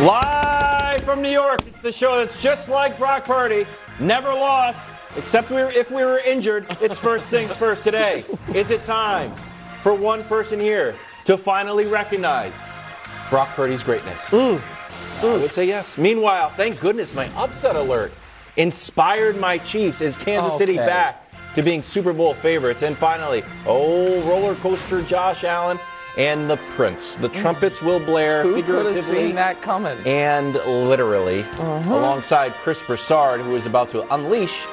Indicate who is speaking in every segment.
Speaker 1: Live from New York, it's the show that's just like Brock Purdy, never lost, except we were, if we were injured. It's first things first today. Is it time for one person here to finally recognize Brock Purdy's greatness? Mm. I mm. would say yes. Meanwhile, thank goodness my upset alert inspired my Chiefs as Kansas City back to being Super Bowl favorites. And finally, oh, roller coaster Josh Allen and the Prince. The trumpets will blare
Speaker 2: Who could have
Speaker 1: figuratively
Speaker 2: seen that coming?
Speaker 1: and literally,
Speaker 2: Uh-huh.
Speaker 1: alongside Chris Broussard, who is about to unleash.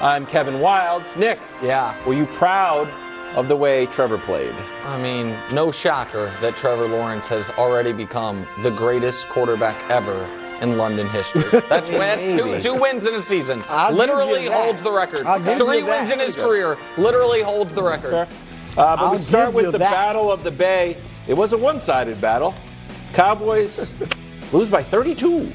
Speaker 1: I'm Kevin Wildes. Nick,
Speaker 2: Yeah.
Speaker 1: were you proud of the way Trevor played?
Speaker 2: I mean, no shocker that Trevor Lawrence has already become the greatest quarterback ever in London history. That's, that's two, two wins in a season.
Speaker 3: I'll
Speaker 2: literally holds the record. Three wins in his career. Literally holds the record.
Speaker 1: Uh, but
Speaker 3: I'll
Speaker 1: we start with the
Speaker 3: that.
Speaker 1: Battle of the Bay. It was a one sided battle. Cowboys lose by 32.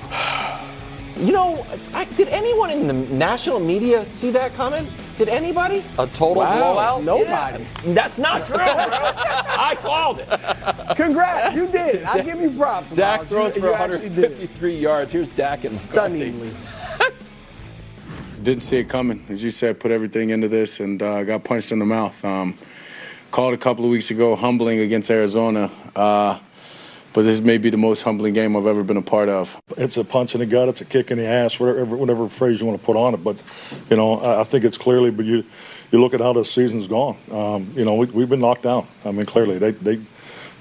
Speaker 1: You know, I, did anyone in the national media see that coming? Did anybody?
Speaker 2: A total
Speaker 1: Wow.
Speaker 2: blowout.
Speaker 3: Nobody.
Speaker 1: That's not true, bro. I called it.
Speaker 3: Congrats, you did it. I'll give you props.
Speaker 1: Dak
Speaker 3: Miles.
Speaker 1: throws
Speaker 3: You-
Speaker 1: for
Speaker 3: you actually did it.
Speaker 1: 153 yards. Here's Dak and
Speaker 3: Stunningly.
Speaker 4: Didn't see it coming. As you said, put everything into this and uh, got punched in the mouth. Um, called a couple of weeks ago humbling against Arizona. Uh, but this may be the most humbling game I've ever been a part of.
Speaker 5: It's a punch in the gut, it's a kick in the ass, whatever, whatever phrase you want to put on it. But, you know, I, I think it's clearly, but you, you look at how this season's gone. Um, you know, we, we've been knocked down. I mean, clearly, they, they,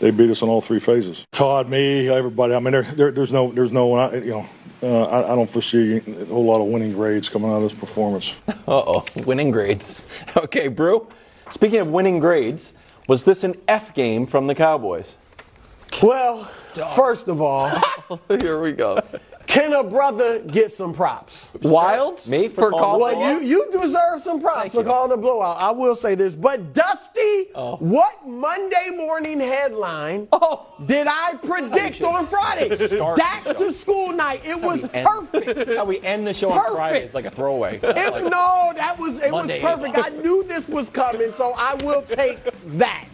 Speaker 5: they beat us in all three phases. Todd, me, everybody. I mean, there, there, there's no, there's no, you know, uh, I, I don't foresee a whole lot of winning grades coming out of this performance.
Speaker 1: Uh oh, winning grades. Okay, Brou. Speaking of winning grades, was this an F game from the Cowboys?
Speaker 3: Well, first of all,
Speaker 2: Here we go.
Speaker 3: Can a brother get some props?
Speaker 2: Wildes
Speaker 1: Me for calling
Speaker 2: calling
Speaker 1: the
Speaker 3: Well, you, you deserve some props for calling a blowout. I will say this. But, Dusty,
Speaker 1: Oh.
Speaker 3: what Monday morning headline oh. did I predict on Friday? Back to school night. It was
Speaker 1: end-
Speaker 3: perfect.
Speaker 1: How we end the show on Friday is like a throwaway.
Speaker 3: It, no, that was it
Speaker 1: Monday
Speaker 3: was perfect. I knew this was coming, so I will take that.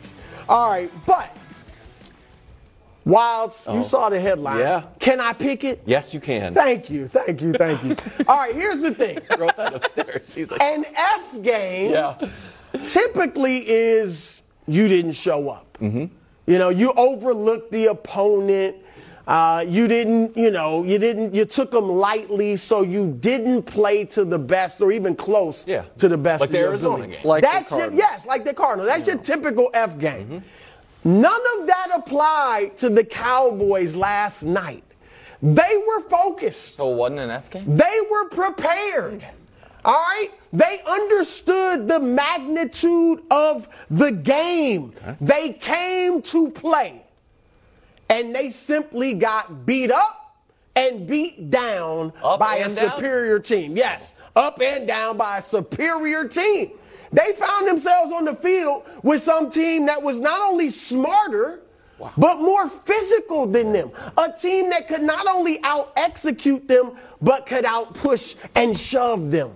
Speaker 3: All right, but Wildes, you saw the headline.
Speaker 1: Oh. Yeah.
Speaker 3: Can I pick it?
Speaker 1: Yes, you can.
Speaker 3: Thank you, thank you, thank you. All right, here's the thing.
Speaker 1: wrote that upstairs. He's like,
Speaker 3: An F game
Speaker 1: yeah.
Speaker 3: typically is you didn't show up.
Speaker 1: Mm-hmm.
Speaker 3: You know, you overlooked the opponent. Uh, you didn't, you know, you didn't, you took them lightly, so you didn't play to the best or even close
Speaker 1: Yeah.
Speaker 3: to the best.
Speaker 1: Like
Speaker 3: of
Speaker 1: the Arizona game. Like the
Speaker 3: That's your,
Speaker 1: Cardinals.
Speaker 3: yes, like the Cardinals. That's your typical F game.
Speaker 1: Mm-hmm.
Speaker 3: None of that applied to the Cowboys last night. They were focused.
Speaker 2: So it wasn't an F game?
Speaker 3: They were prepared. All right? They understood the magnitude of the game. They came to play. And they simply got beat up and beat down
Speaker 2: Up
Speaker 3: by a
Speaker 2: and down?
Speaker 3: superior team. Yes, up and down by a superior team. They found themselves on the field with some team that was not only smarter, but more physical than them. A team that could not only out execute them, but could out push and shove them.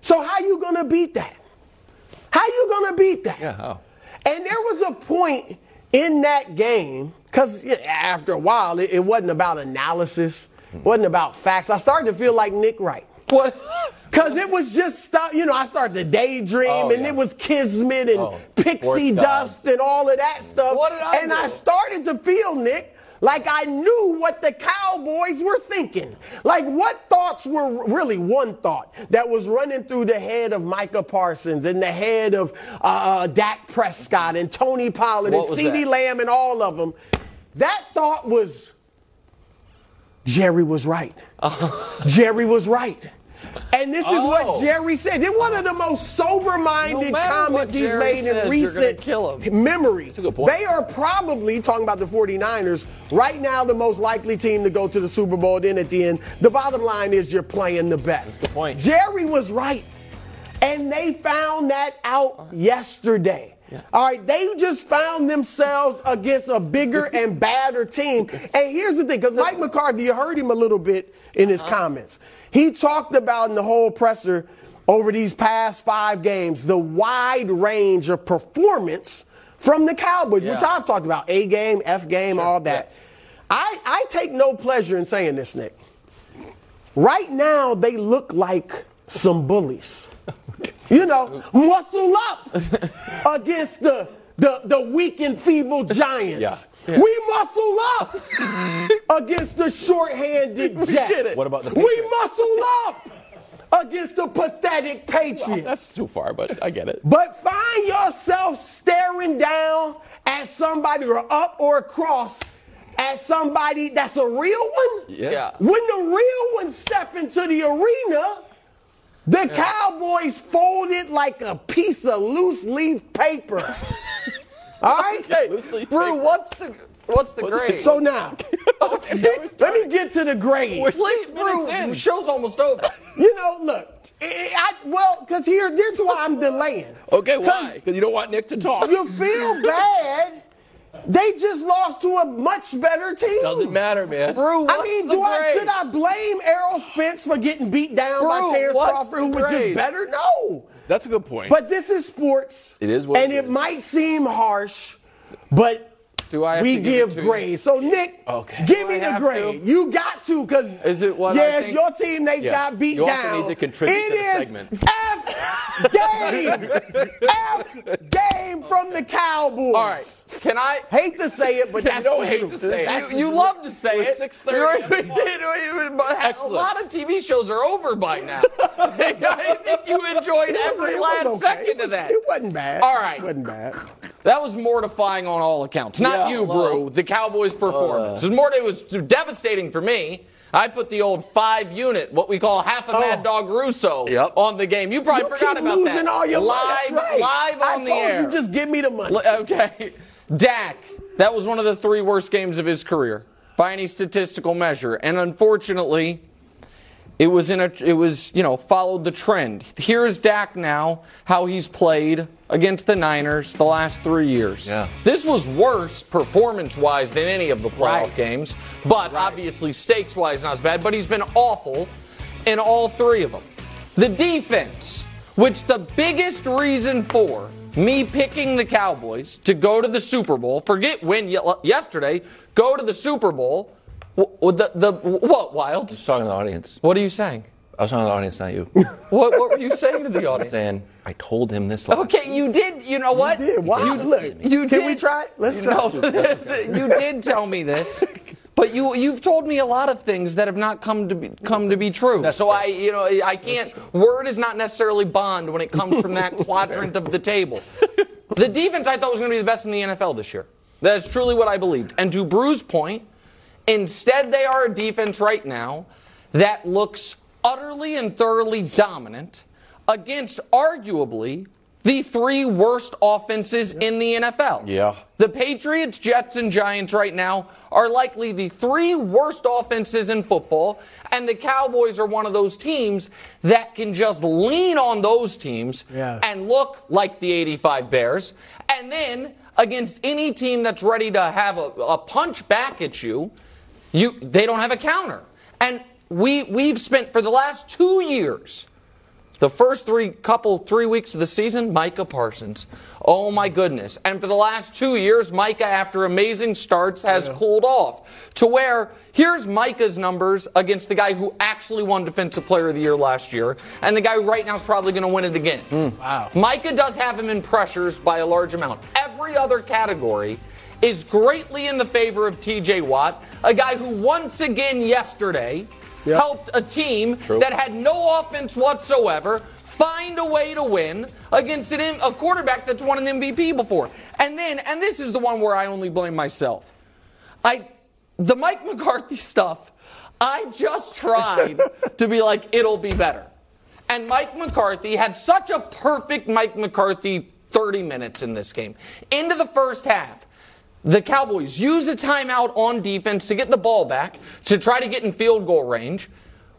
Speaker 3: So how you gonna beat that? How you gonna beat that?
Speaker 1: Yeah, how?
Speaker 3: And there was a point in that game, because after a while, it, it wasn't about analysis, it wasn't about facts. I started to feel like Nick Wright.
Speaker 2: What?
Speaker 3: Because it was just stuff, you know, I started to daydream
Speaker 1: Oh,
Speaker 3: and
Speaker 1: yeah.
Speaker 3: it was kismet and
Speaker 1: Oh,
Speaker 3: pixie dust and all of that stuff.
Speaker 2: I
Speaker 3: and
Speaker 2: do?
Speaker 3: I started to feel, Nick, like I knew what the Cowboys were thinking. Like what thoughts were really one thought that was running through the head of Micah Parsons and the head of uh, uh, Dak Prescott and Tony Pollard
Speaker 2: What
Speaker 3: and CeeDee? Lamb and all of them. That thought was Jerry was right. Jerry was right. And this is
Speaker 2: Oh.
Speaker 3: what Jerry said. It's one of the most sober-minded
Speaker 2: No
Speaker 3: comments he's made
Speaker 2: says,
Speaker 3: in recent
Speaker 2: kill
Speaker 3: memory.
Speaker 6: That's a good point.
Speaker 3: They are probably talking about the 49ers right now, the most likely team to go to the Super Bowl. Then at the end, the bottom line is you're playing the best.
Speaker 6: good point.
Speaker 3: Jerry was right, and they found that out yesterday. All right, they just found themselves against a bigger and badder team. And here's the thing, because Mike McCarthy, you heard him a little bit in his uh-huh. comments. He talked about in the whole presser over these past five games the wide range of performance from the Cowboys, which I've talked about A game, F game, all that. I, I take no pleasure in saying this, Nick. Right now, they look like some bullies. You know, muscle up against the, the, the weak and feeble giants.
Speaker 6: Yeah.
Speaker 3: We muscle up against the short-handed Jets.
Speaker 6: What about the
Speaker 3: We
Speaker 6: Patriots?
Speaker 3: muscle up against the pathetic Patriots.
Speaker 6: That's too far, but I get it.
Speaker 3: But find yourself staring down at somebody or up or across at somebody that's a real one.
Speaker 6: Yeah.
Speaker 3: When the real ones step into the arena, the Cowboys fold it like a piece of loose leaf paper. All right?
Speaker 2: Hey,
Speaker 6: Loosely Brou,
Speaker 2: what's the what's the grade?
Speaker 3: So now,
Speaker 6: Okay, now
Speaker 3: let me get to the grade.
Speaker 6: We're
Speaker 2: Please,
Speaker 6: six
Speaker 2: Brou,
Speaker 6: in.
Speaker 2: the show's almost over.
Speaker 3: You know, look, I, I- well, because here, this is why I'm delaying.
Speaker 6: Okay, why? Because you don't want Nick to talk.
Speaker 3: You feel bad. They just lost to a much better team.
Speaker 6: Doesn't matter, man.
Speaker 2: Brou,
Speaker 3: I mean,
Speaker 2: the
Speaker 3: do I, should I blame Errol Spence for getting beat down by
Speaker 2: Bro, Terence
Speaker 3: Crawford, who
Speaker 2: the
Speaker 3: was just better? No.
Speaker 6: That's a good point.
Speaker 3: But this is sports.
Speaker 6: It is what
Speaker 3: And
Speaker 6: it
Speaker 3: it
Speaker 6: is.
Speaker 3: might seem harsh, but
Speaker 2: Do I have
Speaker 3: we
Speaker 2: to give it
Speaker 3: give
Speaker 2: to you?
Speaker 3: grades. So, Nick,
Speaker 6: Okay.
Speaker 3: give
Speaker 2: Do
Speaker 3: me
Speaker 2: I
Speaker 3: the grade.
Speaker 2: to?
Speaker 3: You got to, because
Speaker 2: Is it what I
Speaker 3: yes,
Speaker 2: think?
Speaker 3: your team, they
Speaker 6: Yeah.
Speaker 3: got beat
Speaker 6: You also
Speaker 3: down.
Speaker 6: need to contribute
Speaker 3: It
Speaker 6: to the
Speaker 3: is
Speaker 6: segment.
Speaker 3: F game. F game from the Cowboys.
Speaker 2: All right. Can I?
Speaker 3: Hate to say it, but that's
Speaker 6: don't
Speaker 3: the
Speaker 6: hate
Speaker 3: truth.
Speaker 6: to say it.
Speaker 2: You, you love to say it.
Speaker 6: 6:30.
Speaker 2: A lot of TV shows are over by now. I think you enjoyed
Speaker 3: It was-
Speaker 2: every last
Speaker 3: okay.
Speaker 2: second
Speaker 3: was-
Speaker 2: of that.
Speaker 3: It wasn't bad.
Speaker 2: All right.
Speaker 3: It wasn't bad.
Speaker 2: That was mortifying on all accounts. Not
Speaker 6: Yeah,
Speaker 2: you,
Speaker 6: hello.
Speaker 2: Brou. The Cowboys' performance. Uh, it was more. It was devastating for me. I put the old five unit, what we call half a Mad
Speaker 3: Oh.
Speaker 2: Dog Russo,
Speaker 6: Yep.
Speaker 2: on the game. You probably
Speaker 3: You
Speaker 2: forgot
Speaker 3: keep
Speaker 2: about
Speaker 3: losing
Speaker 2: that.
Speaker 3: all your
Speaker 2: live,
Speaker 3: right.
Speaker 2: live on
Speaker 3: I
Speaker 2: the
Speaker 3: told
Speaker 2: air.
Speaker 3: you just give me the money.
Speaker 2: Okay. Dak, that was one of the three worst games of his career by any statistical measure. And unfortunately, it was in a it was, you know, followed the trend. Here is Dak now, how he's played against the Niners the last 3 years.
Speaker 6: Yeah.
Speaker 2: This was worse performance-wise than any of the playoff
Speaker 3: Right.
Speaker 2: games, but obviously stakes-wise not as bad, but he's been awful in all 3 of them. The defense, which the biggest reason for me picking the Cowboys to go to the Super Bowl, forget win ye- yesterday, go to the Super Bowl. w- w- The, the, what, Wild?
Speaker 1: was talking to the audience.
Speaker 2: What are you saying?
Speaker 1: I was talking to the audience, not you.
Speaker 2: What, what were you saying to the audience?
Speaker 1: saying, I told him this last
Speaker 2: Okay, you did. You know what?
Speaker 3: You did. Wow.
Speaker 2: You,
Speaker 3: Look,
Speaker 2: you
Speaker 3: can
Speaker 2: did.
Speaker 3: we try it? Let's try
Speaker 2: No, you did tell me this, but you you've told me a lot of things that have not come to be come to be true. so I you know I can't. Word is not necessarily bond when it comes from that quadrant of the table. The defense I thought was going to be the best in the NFL this year. That is truly what I believed. And to Brou's point, instead they are a defense right now that looks utterly and thoroughly dominant against arguably the three worst offenses in the NFL.
Speaker 6: Yeah.
Speaker 2: The Patriots, Jets, and Giants right now are likely the three worst offenses in football, and the Cowboys are one of those teams that can just lean on those teams
Speaker 3: Yeah.
Speaker 2: and look like the 85 Bears. And then against any team that's ready to have a, a punch back at you, you they don't have a counter. And we we've spent for the last two years the first three couple three weeks of the season, Micah Parsons. Oh my goodness. And for the last two years, Micah, after amazing starts, has cooled off. To where here's Micah's numbers against the guy who actually won Defensive Player of the Year last year, and the guy right now is probably going to win it again. Hmm. Wow. Micah does have him in pressures by a large amount. Every other category is greatly in the favor of TJ Watt, a guy who once again yesterday helped a team that had no offense whatsoever find a way to win against an, a quarterback that's won an MVP before. And then, and this is the one where I only blame myself. I, the Mike McCarthy stuff, I just tried to be like, it'll be better. And Mike McCarthy had such a perfect Mike McCarthy 30 minutes in this game. Into the first half, the Cowboys use a timeout on defense to get the ball back to try to get in field goal range.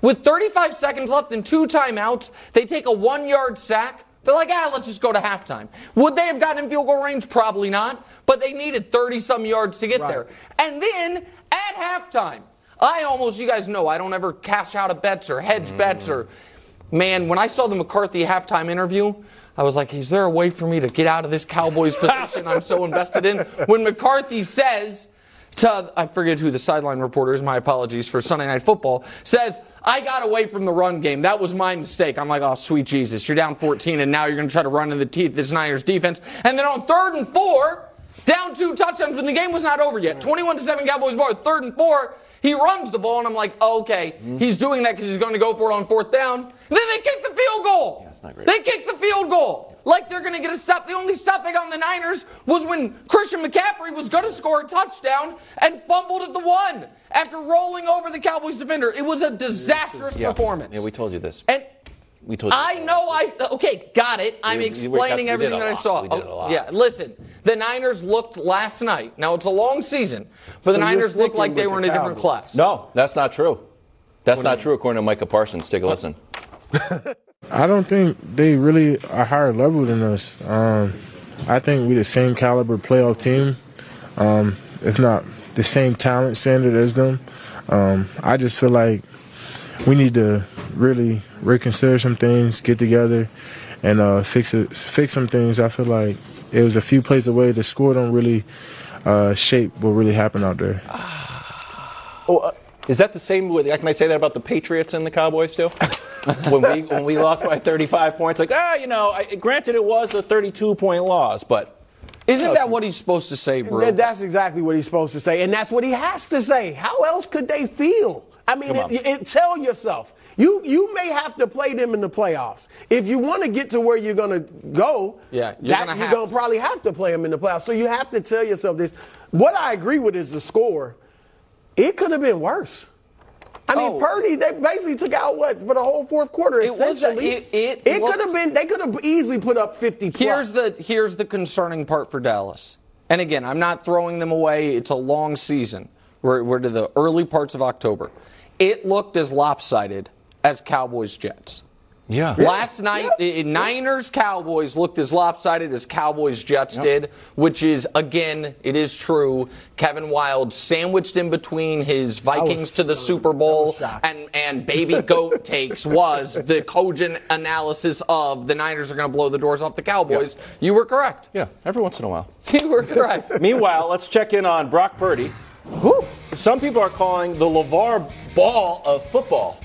Speaker 2: With 35 seconds left and two timeouts, they take a one yard sack. They're like, ah, let's just go to halftime. Would they have gotten in field goal range? Probably not. But they needed 30 some yards to get there. And then at halftime, I almost, you guys know, I don't ever cash out of bets or hedge bets or, man, when I saw the McCarthy halftime interview, I was like, is there a way for me to get out of this Cowboys position I'm so invested in? When McCarthy says to, I forget who the sideline reporter is, my apologies for Sunday Night Football, says, I got away from the run game. That was my mistake. I'm like, oh, sweet Jesus. You're down 14, and now you're going to try to run in the teeth of this Niners defense. And then on third and four, down two touchdowns when the game was not over yet. 21 to 7 Cowboys bar, Third and four, he runs the ball, and I'm like, oh, okay. Mm-hmm. He's doing that because he's going to go for it on fourth down. And then they kick the field goal.
Speaker 1: That's not great.
Speaker 2: They kicked the field goal. Like they're going to get a stop. The only stop they got on the Niners was when Christian McCaffrey was going to score a touchdown and fumbled at the one after rolling over the Cowboys defender. It was a disastrous
Speaker 1: Yeah.
Speaker 2: performance.
Speaker 1: Yeah, we told you this.
Speaker 2: And
Speaker 1: We told you.
Speaker 2: I know I okay, got it. I'm explaining
Speaker 1: we did
Speaker 2: everything
Speaker 1: a
Speaker 2: that I saw.
Speaker 1: We did a
Speaker 2: Oh,
Speaker 1: lot.
Speaker 2: Yeah, listen. The Niners looked last night. Now it's a long season, but the
Speaker 3: So you're
Speaker 2: Niners looked like they
Speaker 3: with
Speaker 2: were in
Speaker 3: the
Speaker 2: a different class.
Speaker 1: No, that's not true. That's not true according to Micah Parsons. Take a listen.
Speaker 7: I don't think they really are higher level than us. Um, I think we're the same caliber playoff team, um, if not the same talent standard as them. Um, I just feel like we need to really reconsider some things, get together, and uh, fix it, fix some things. I feel like it was a few plays away. The score don't really uh, shape what really happened out there.
Speaker 1: Oh, uh, is that the same? With, can I say that about the Patriots and the Cowboys too? when we when we lost by 35 points, like ah, you know, I, granted it was a 32 point loss, but
Speaker 2: Isn't that what he's supposed to say, bro?
Speaker 3: That's exactly what he's supposed to say, and that's what he has to say. How else could they feel? I mean, it, it, tell yourself. You you may have to play them in the playoffs if you want to get to where you're gonna go.
Speaker 2: Yeah, you're
Speaker 3: that,
Speaker 2: gonna
Speaker 3: you're
Speaker 2: have
Speaker 3: gonna
Speaker 2: to.
Speaker 3: probably have to play them in the playoffs. So you have to tell yourself this. What I agree with is the score. It could have been worse. I mean,
Speaker 2: Oh.
Speaker 3: Purdy, they basically took out what for the whole fourth quarter.
Speaker 2: It was a-
Speaker 3: essentially,
Speaker 2: it- it
Speaker 3: could have been. They could have easily put up 50 plus.
Speaker 2: Here's the here's the concerning part for Dallas. And again, I'm not throwing them away. It's a long season. We're, we're to the early parts of October. It looked as lopsided as Cowboys Jets.
Speaker 1: Yeah.
Speaker 2: Last night, i- Niners Cowboys looked as lopsided as Cowboys Jets did, which is again, it is true. Kevin Wild sandwiched in between his Vikings to the Super Bowl and and baby goat takes was the cogent analysis of the Niners are going to blow the doors off the Cowboys. You were correct.
Speaker 1: Yeah, every once in a while.
Speaker 2: You were correct.
Speaker 6: Meanwhile, let's check in on Brock Purdy. Some people are calling the LaVar Ball of football.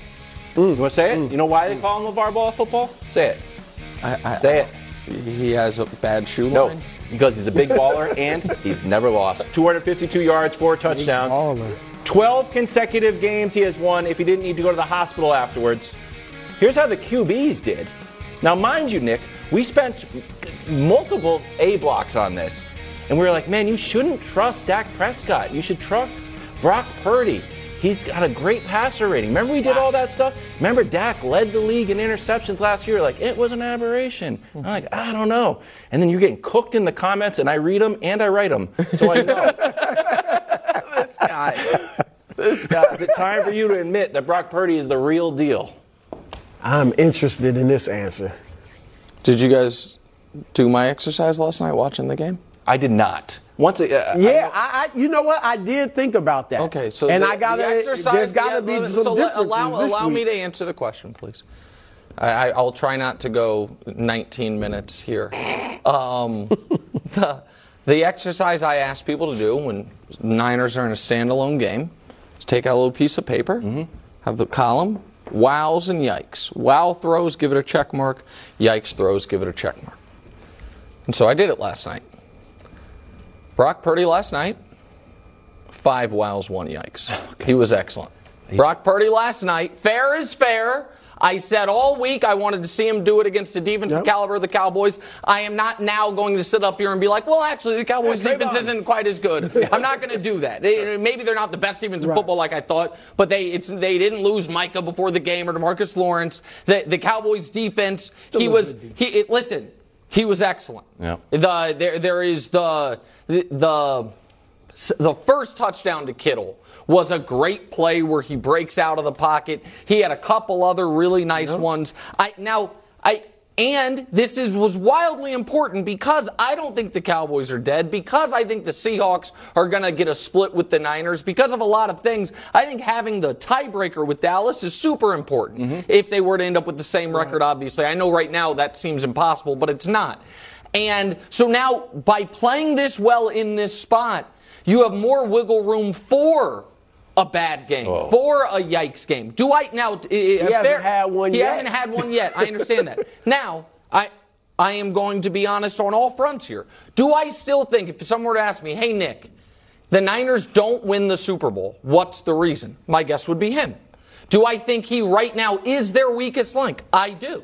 Speaker 6: Mm. You want to say it? Mm. You know why they call him LaVar Ball football?
Speaker 1: Say it.
Speaker 2: I, I,
Speaker 1: Say it.
Speaker 2: He has a bad shoe
Speaker 1: No,
Speaker 2: line.
Speaker 1: because he's a big baller and he's never lost.
Speaker 6: 252 yards, four touchdowns.
Speaker 7: Baller.
Speaker 6: 12 consecutive games he has won if he didn't need to go to the hospital afterwards. Here's how the QBs did. Now, mind you, Nick, we spent multiple A blocks on this. And we were like, man, you shouldn't trust Dak Prescott. You should trust Brock Purdy. He's got a great passer rating. Remember we did all that stuff? Remember Dak led the league in interceptions last year? Like, it was an aberration. I'm mm-hmm. like, I don't know. And then you're getting cooked in the comments, and I read them and I write them. So I know.
Speaker 2: This guy.
Speaker 6: this guy. Is it time for you to admit that Brock Purdy is the real deal?
Speaker 3: I'm interested in this answer.
Speaker 2: Did you guys do my exercise last night watching the game?
Speaker 1: I did not.
Speaker 6: Once it, uh,
Speaker 3: Yeah, I, I, you know what? I did think about that.
Speaker 2: Okay, so
Speaker 3: and
Speaker 2: the,
Speaker 3: I gotta,
Speaker 2: the exercise,
Speaker 3: there's got to be some
Speaker 2: so
Speaker 3: differences
Speaker 2: allow, allow me to answer the question, please. I, I, I'll try not to go 19 minutes here. Um, the, the exercise I ask people to do when Niners are in a standalone game is take out a little piece of paper,
Speaker 3: Mm-hmm.
Speaker 2: have the column wows and yikes. Wow throws, give it a check mark. Yikes throws, give it a check mark. And so I did it last night. Brock Purdy last night, five wows, one yikes. He was excellent. Brock Purdy last night, fair is fair. I said all week I wanted to see him do it against a defensive
Speaker 3: Yep.
Speaker 2: caliber of the Cowboys. I am not now going to sit up here and be like, well, actually, the Cowboys
Speaker 1: Yeah,
Speaker 2: defense isn't quite as good. I'm not going to do that. They, maybe they're not the best defense in
Speaker 3: Right.
Speaker 2: football like I thought, but they it's they didn't lose Micah before the game or Demarcus Lawrence. The, the Cowboys defense, he was he it, listen, he was excellent.
Speaker 8: Yeah.
Speaker 2: The there there is the the. the the first touchdown to Kittle was a great play where he breaks out of the pocket. He had a couple other really nice ones. I now I and this is was wildly important because I don't think the Cowboys are dead because I think the Seahawks are going to get a split with the Niners because of a lot of things. I think having the tiebreaker with Dallas is super important mm-hmm. if they were to end up with the same record obviously. I know right now that seems impossible, but it's not. And so now by playing this well in this spot, you have more wiggle room for a bad game, oh. for a yikes game. Do I now? He
Speaker 3: hasn't had one
Speaker 2: He
Speaker 3: yet.
Speaker 2: hasn't had one yet. I understand that. Now, I I am going to be honest on all fronts here. Do I still think if someone were to ask me, "Hey Nick, the Niners don't win the Super Bowl. What's the reason?" My guess would be him. Do I think he right now is their weakest link? I do.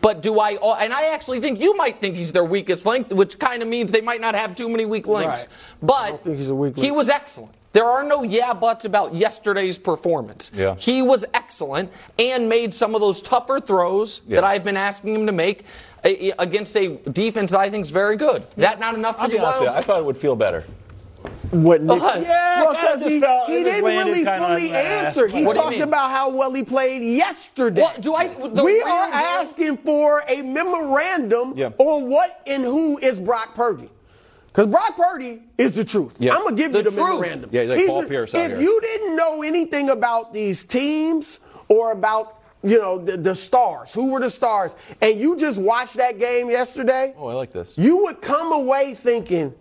Speaker 2: But do I, and I actually think you might think he's their weakest link, which kind of means they might not have too many weak links.
Speaker 3: Right.
Speaker 2: But
Speaker 3: think he's a weak
Speaker 2: he was excellent. There are no yeah buts about yesterday's performance.
Speaker 8: Yeah.
Speaker 2: He was excellent and made some of those tougher throws that I've been asking him to make uh, against a defense that I think is very good. That not enough for
Speaker 1: I'll be
Speaker 2: you,
Speaker 1: honest with. I thought it would feel better.
Speaker 3: What Nick
Speaker 2: Uh,
Speaker 1: yeah,
Speaker 3: well, because
Speaker 1: just
Speaker 3: he,
Speaker 1: felt-
Speaker 3: he didn't
Speaker 1: landed
Speaker 3: really fully
Speaker 1: like,
Speaker 3: answer. He
Speaker 2: What
Speaker 3: talked about how well he played yesterday.
Speaker 2: What, do I?
Speaker 3: We are asking for a memorandum
Speaker 1: Yeah.
Speaker 3: on what and who is Brock Purdy. Because Brock Purdy is the truth.
Speaker 1: Yeah.
Speaker 3: I'm going to give you
Speaker 2: The
Speaker 3: the
Speaker 2: truth.
Speaker 3: memorandum.
Speaker 1: Yeah, like
Speaker 3: He's
Speaker 1: Paul
Speaker 3: the-
Speaker 1: Pierce out
Speaker 3: If
Speaker 1: here.
Speaker 3: you didn't know anything about these teams or about, you know, the, the stars, who were the stars, and you just watched that game yesterday,
Speaker 1: Oh, I like this.
Speaker 3: you would come away thinking,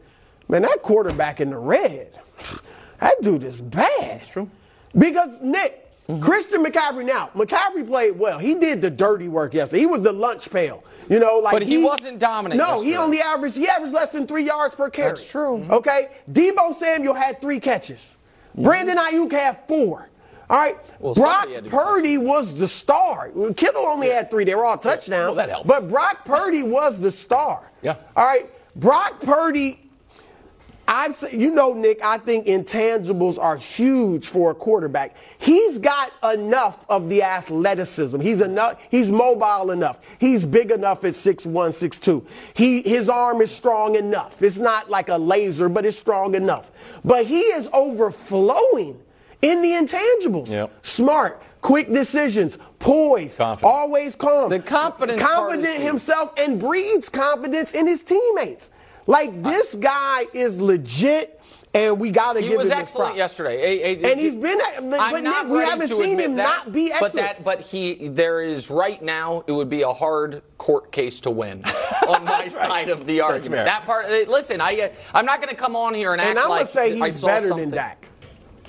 Speaker 3: man, that quarterback in the red, that dude is bad. That's
Speaker 1: true.
Speaker 3: Because Nick, Mm-hmm. Christian McCaffrey now, McCaffrey played well. He did the dirty work yesterday. He was the lunch pail. You know, like
Speaker 2: But he wasn't dominant
Speaker 3: No, he only averaged he averaged less than three yards per carry.
Speaker 2: That's true. Mm-hmm.
Speaker 3: Okay, Deebo Samuel had three catches. Mm-hmm. Brandon Aiyuk had four. All right,
Speaker 1: Well,
Speaker 3: Brock
Speaker 1: somebody had to be-
Speaker 3: Purdy was the star. Kittle only had three; they were all touchdowns.
Speaker 1: Well, that helps.
Speaker 3: But Brock Purdy was the star.
Speaker 1: Yeah.
Speaker 3: All right, Brock Purdy. I've say, you know, Nick. I think intangibles are huge for a quarterback. He's got enough of the athleticism. He's enough. He's mobile enough. He's big enough at 6'1", 6'2". He his arm is strong enough. It's not like a laser, but it's strong enough. But he is overflowing in the intangibles.
Speaker 1: Yep.
Speaker 3: Smart, quick decisions, poise,
Speaker 1: Confident.
Speaker 3: always calm.
Speaker 2: The confidence
Speaker 3: confident
Speaker 2: huge.
Speaker 3: himself and breeds confidence in his teammates. Like this guy is legit, and we got to
Speaker 2: He
Speaker 3: give
Speaker 2: was
Speaker 3: him this
Speaker 2: excellent yesterday. A- a-
Speaker 3: And he's been- but
Speaker 2: I'm not
Speaker 3: Nick, we haven't seen him
Speaker 2: that,
Speaker 3: not be
Speaker 2: But that, but he, there is right now. It would be a hard court case to win on my side of the argument.
Speaker 1: fair.
Speaker 2: That part. Listen, I, uh, I'm not going to come on here and,
Speaker 3: And
Speaker 2: act
Speaker 3: I'm
Speaker 2: like
Speaker 3: gonna say
Speaker 2: I
Speaker 3: he's
Speaker 2: saw
Speaker 3: better
Speaker 2: something.
Speaker 3: than Dak.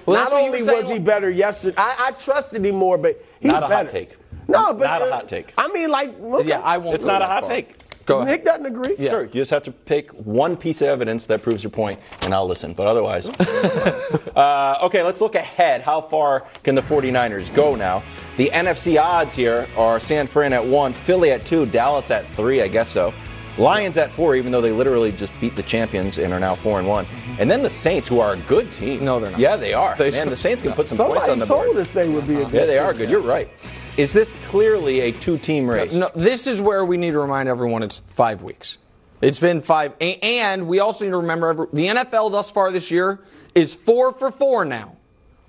Speaker 2: Well,
Speaker 3: Not
Speaker 2: what you were
Speaker 3: only was he better yesterday, I, I trusted him more, but he's
Speaker 1: Not a hot
Speaker 3: better.
Speaker 1: take.
Speaker 3: No, but
Speaker 1: Not a
Speaker 3: uh,
Speaker 1: hot take.
Speaker 3: I mean, like, okay.
Speaker 2: Yeah, I won't.
Speaker 1: It's not a hot
Speaker 2: far.
Speaker 1: take.
Speaker 2: Go ahead.
Speaker 3: Nick doesn't agree.
Speaker 1: Sure, you just have to pick one piece of evidence that proves your point, and I'll listen. But otherwise, uh, okay, let's look ahead. How far can the 49ers go now? The NFC odds here are San Fran at one, Philly at two, Dallas at three, I guess so. Lions at four, even though they literally just beat the champions and are now four and one. And then the Saints, who are a good team.
Speaker 2: No, they're not.
Speaker 1: Yeah, they are.
Speaker 2: They
Speaker 1: Man,
Speaker 2: should-
Speaker 1: the Saints can put some points on the board.
Speaker 3: told
Speaker 1: board.
Speaker 3: us they would be a good
Speaker 1: Yeah, they are
Speaker 3: team.
Speaker 1: good. You're right. Is this clearly a two-team race?
Speaker 2: No, this is where we need to remind everyone it's five weeks. It's been five, and we also need to remember every, the NFL thus far this year is four for four now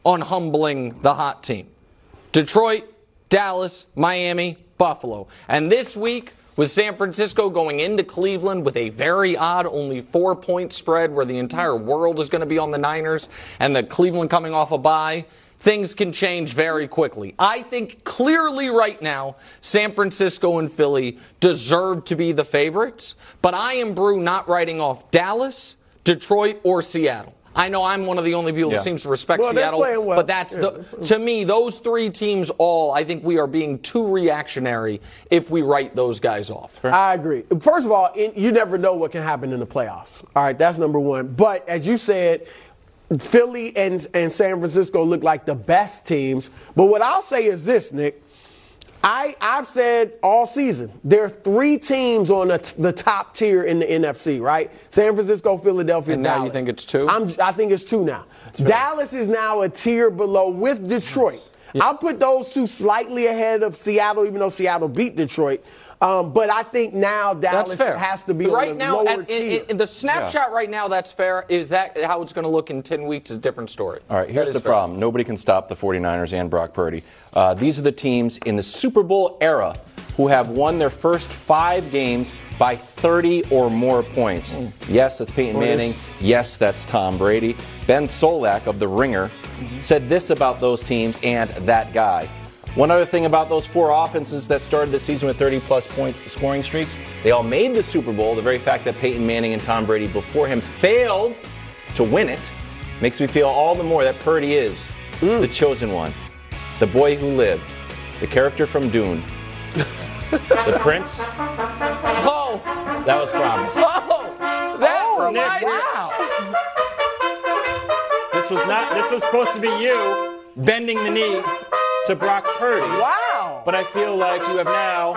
Speaker 2: on humbling the hot team. Detroit, Dallas, Miami, Buffalo. And this week with San Francisco going into Cleveland with a very odd only four point spread where the entire world is going to be on the Niners and the Cleveland coming off a bye. Things can change very quickly. I think clearly right now, San Francisco and Philly deserve to be the favorites, but I am Brou not writing off Dallas, Detroit, or Seattle. I know I'm one of the only people
Speaker 1: Yeah.
Speaker 2: that seems to respect
Speaker 3: Well,
Speaker 2: Seattle,
Speaker 3: well.
Speaker 2: but that's the, to me those three teams all. I think we are being too reactionary if we write those guys off.
Speaker 3: I agree. First of all, in, you never know what can happen in the playoffs. All right, that's number one. But as you said, Philly and, and San Francisco look like the best teams. But what I'll say is this, Nick. I, I've said all season there are three teams on the, the top tier in the NFC, right? San Francisco, Philadelphia,
Speaker 2: And now you think it's two?
Speaker 3: I'm, I think it's two now. Dallas is now a tier below with Detroit. I'll put those two slightly ahead of Seattle, even though Seattle beat Detroit. Um, but I think now Dallas has to be
Speaker 2: right
Speaker 3: on the
Speaker 2: now.
Speaker 3: lower
Speaker 2: at- in-
Speaker 3: tier.
Speaker 2: in the snapshot right now, that's fair. Is that how it's going to look in 10 weeks? Is a different story.
Speaker 1: All right, here's the
Speaker 2: fair.
Speaker 1: problem. Nobody can stop the 49ers and Brock Purdy. Uh, these are the teams in the Super Bowl era who have won their first five games by 30 or more points. Yes, that's Peyton Manning. Yes, that's Tom Brady. Ben Solak of The Ringer said this about those teams and that guy. One other thing about those four offenses that started the season with 30 plus points scoring streaks, they all made the Super Bowl. The very fact that Peyton Manning and Tom Brady before him failed to win it makes me feel all the more that Purdy is hmm. the chosen one, the boy who lived, the character from Dune, the prince.
Speaker 2: Oh,
Speaker 1: That was promised.
Speaker 2: oh, that's
Speaker 9: Oh, Nick,
Speaker 2: right. Wow.
Speaker 9: This was not. This was supposed to be you bending the knee to Brock Purdy.
Speaker 3: wow.
Speaker 9: But I feel like you have now.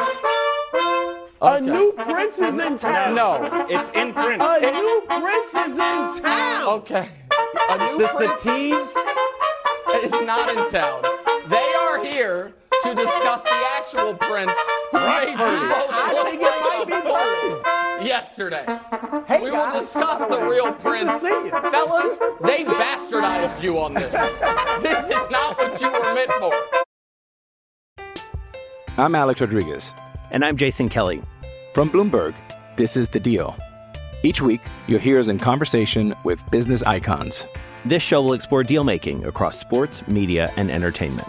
Speaker 3: A new prince is in town.
Speaker 2: No.
Speaker 9: It's in print.
Speaker 3: A new prince is in town.
Speaker 2: Okay. A new
Speaker 9: This the tease.
Speaker 2: is not in town. They are here to discuss the actual prince Right. made you both
Speaker 3: I think it might be
Speaker 2: like a fool yesterday.
Speaker 3: Hey,
Speaker 2: we will discuss the real prince.
Speaker 3: see you.
Speaker 2: Fellas, they bastardized you on this. This is not what you were meant for.
Speaker 10: I'm Alex Rodriguez.
Speaker 8: And I'm Jason Kelly.
Speaker 10: From Bloomberg, this is The Deal. Each week, you'll hear us in conversation with business icons.
Speaker 8: This show will explore deal making across sports, media, and entertainment.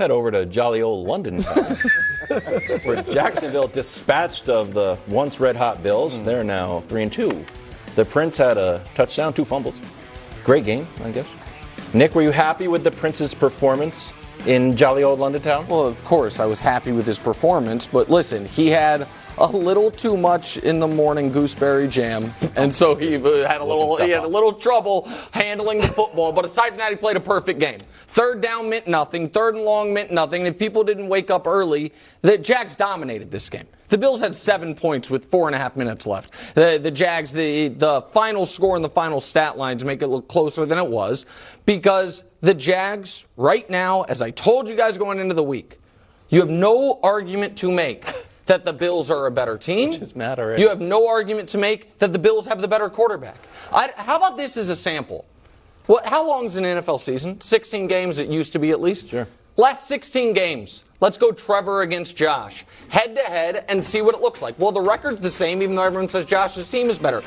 Speaker 1: Head over to jolly old London town, where Jacksonville dispatched of the once red hot Bills. Hmm. They're now three and two. The Prince had a touchdown, two fumbles. Great game, I guess. Nick, were you happy with the Prince's performance in jolly old London town?
Speaker 2: Well, of course, I was happy with his performance, but listen, he had a little too much in the morning gooseberry jam, and so he uh, had a little he had a little trouble handling the football. But aside from that, he played a perfect game. Third down meant nothing. Third and long meant nothing. If people didn't wake up early, the Jags dominated this game. The Bills had seven points with four and a half minutes left. The, the Jags, the, the final score and the final stat lines make it look closer than it was because the Jags, right now, as I told you guys going into the week, you have no argument to make that the Bills are a better team.
Speaker 1: Which is mad already.
Speaker 2: You have no argument to make that the Bills have the better quarterback. I, how about this as a sample? What, how long is an NFL season? 16 games it used to be at least?
Speaker 1: Sure.
Speaker 2: Last 16 games. Let's go Trevor against Josh. Head to head and see what it looks like. Well, the record's the same, even though everyone says Josh's team is better.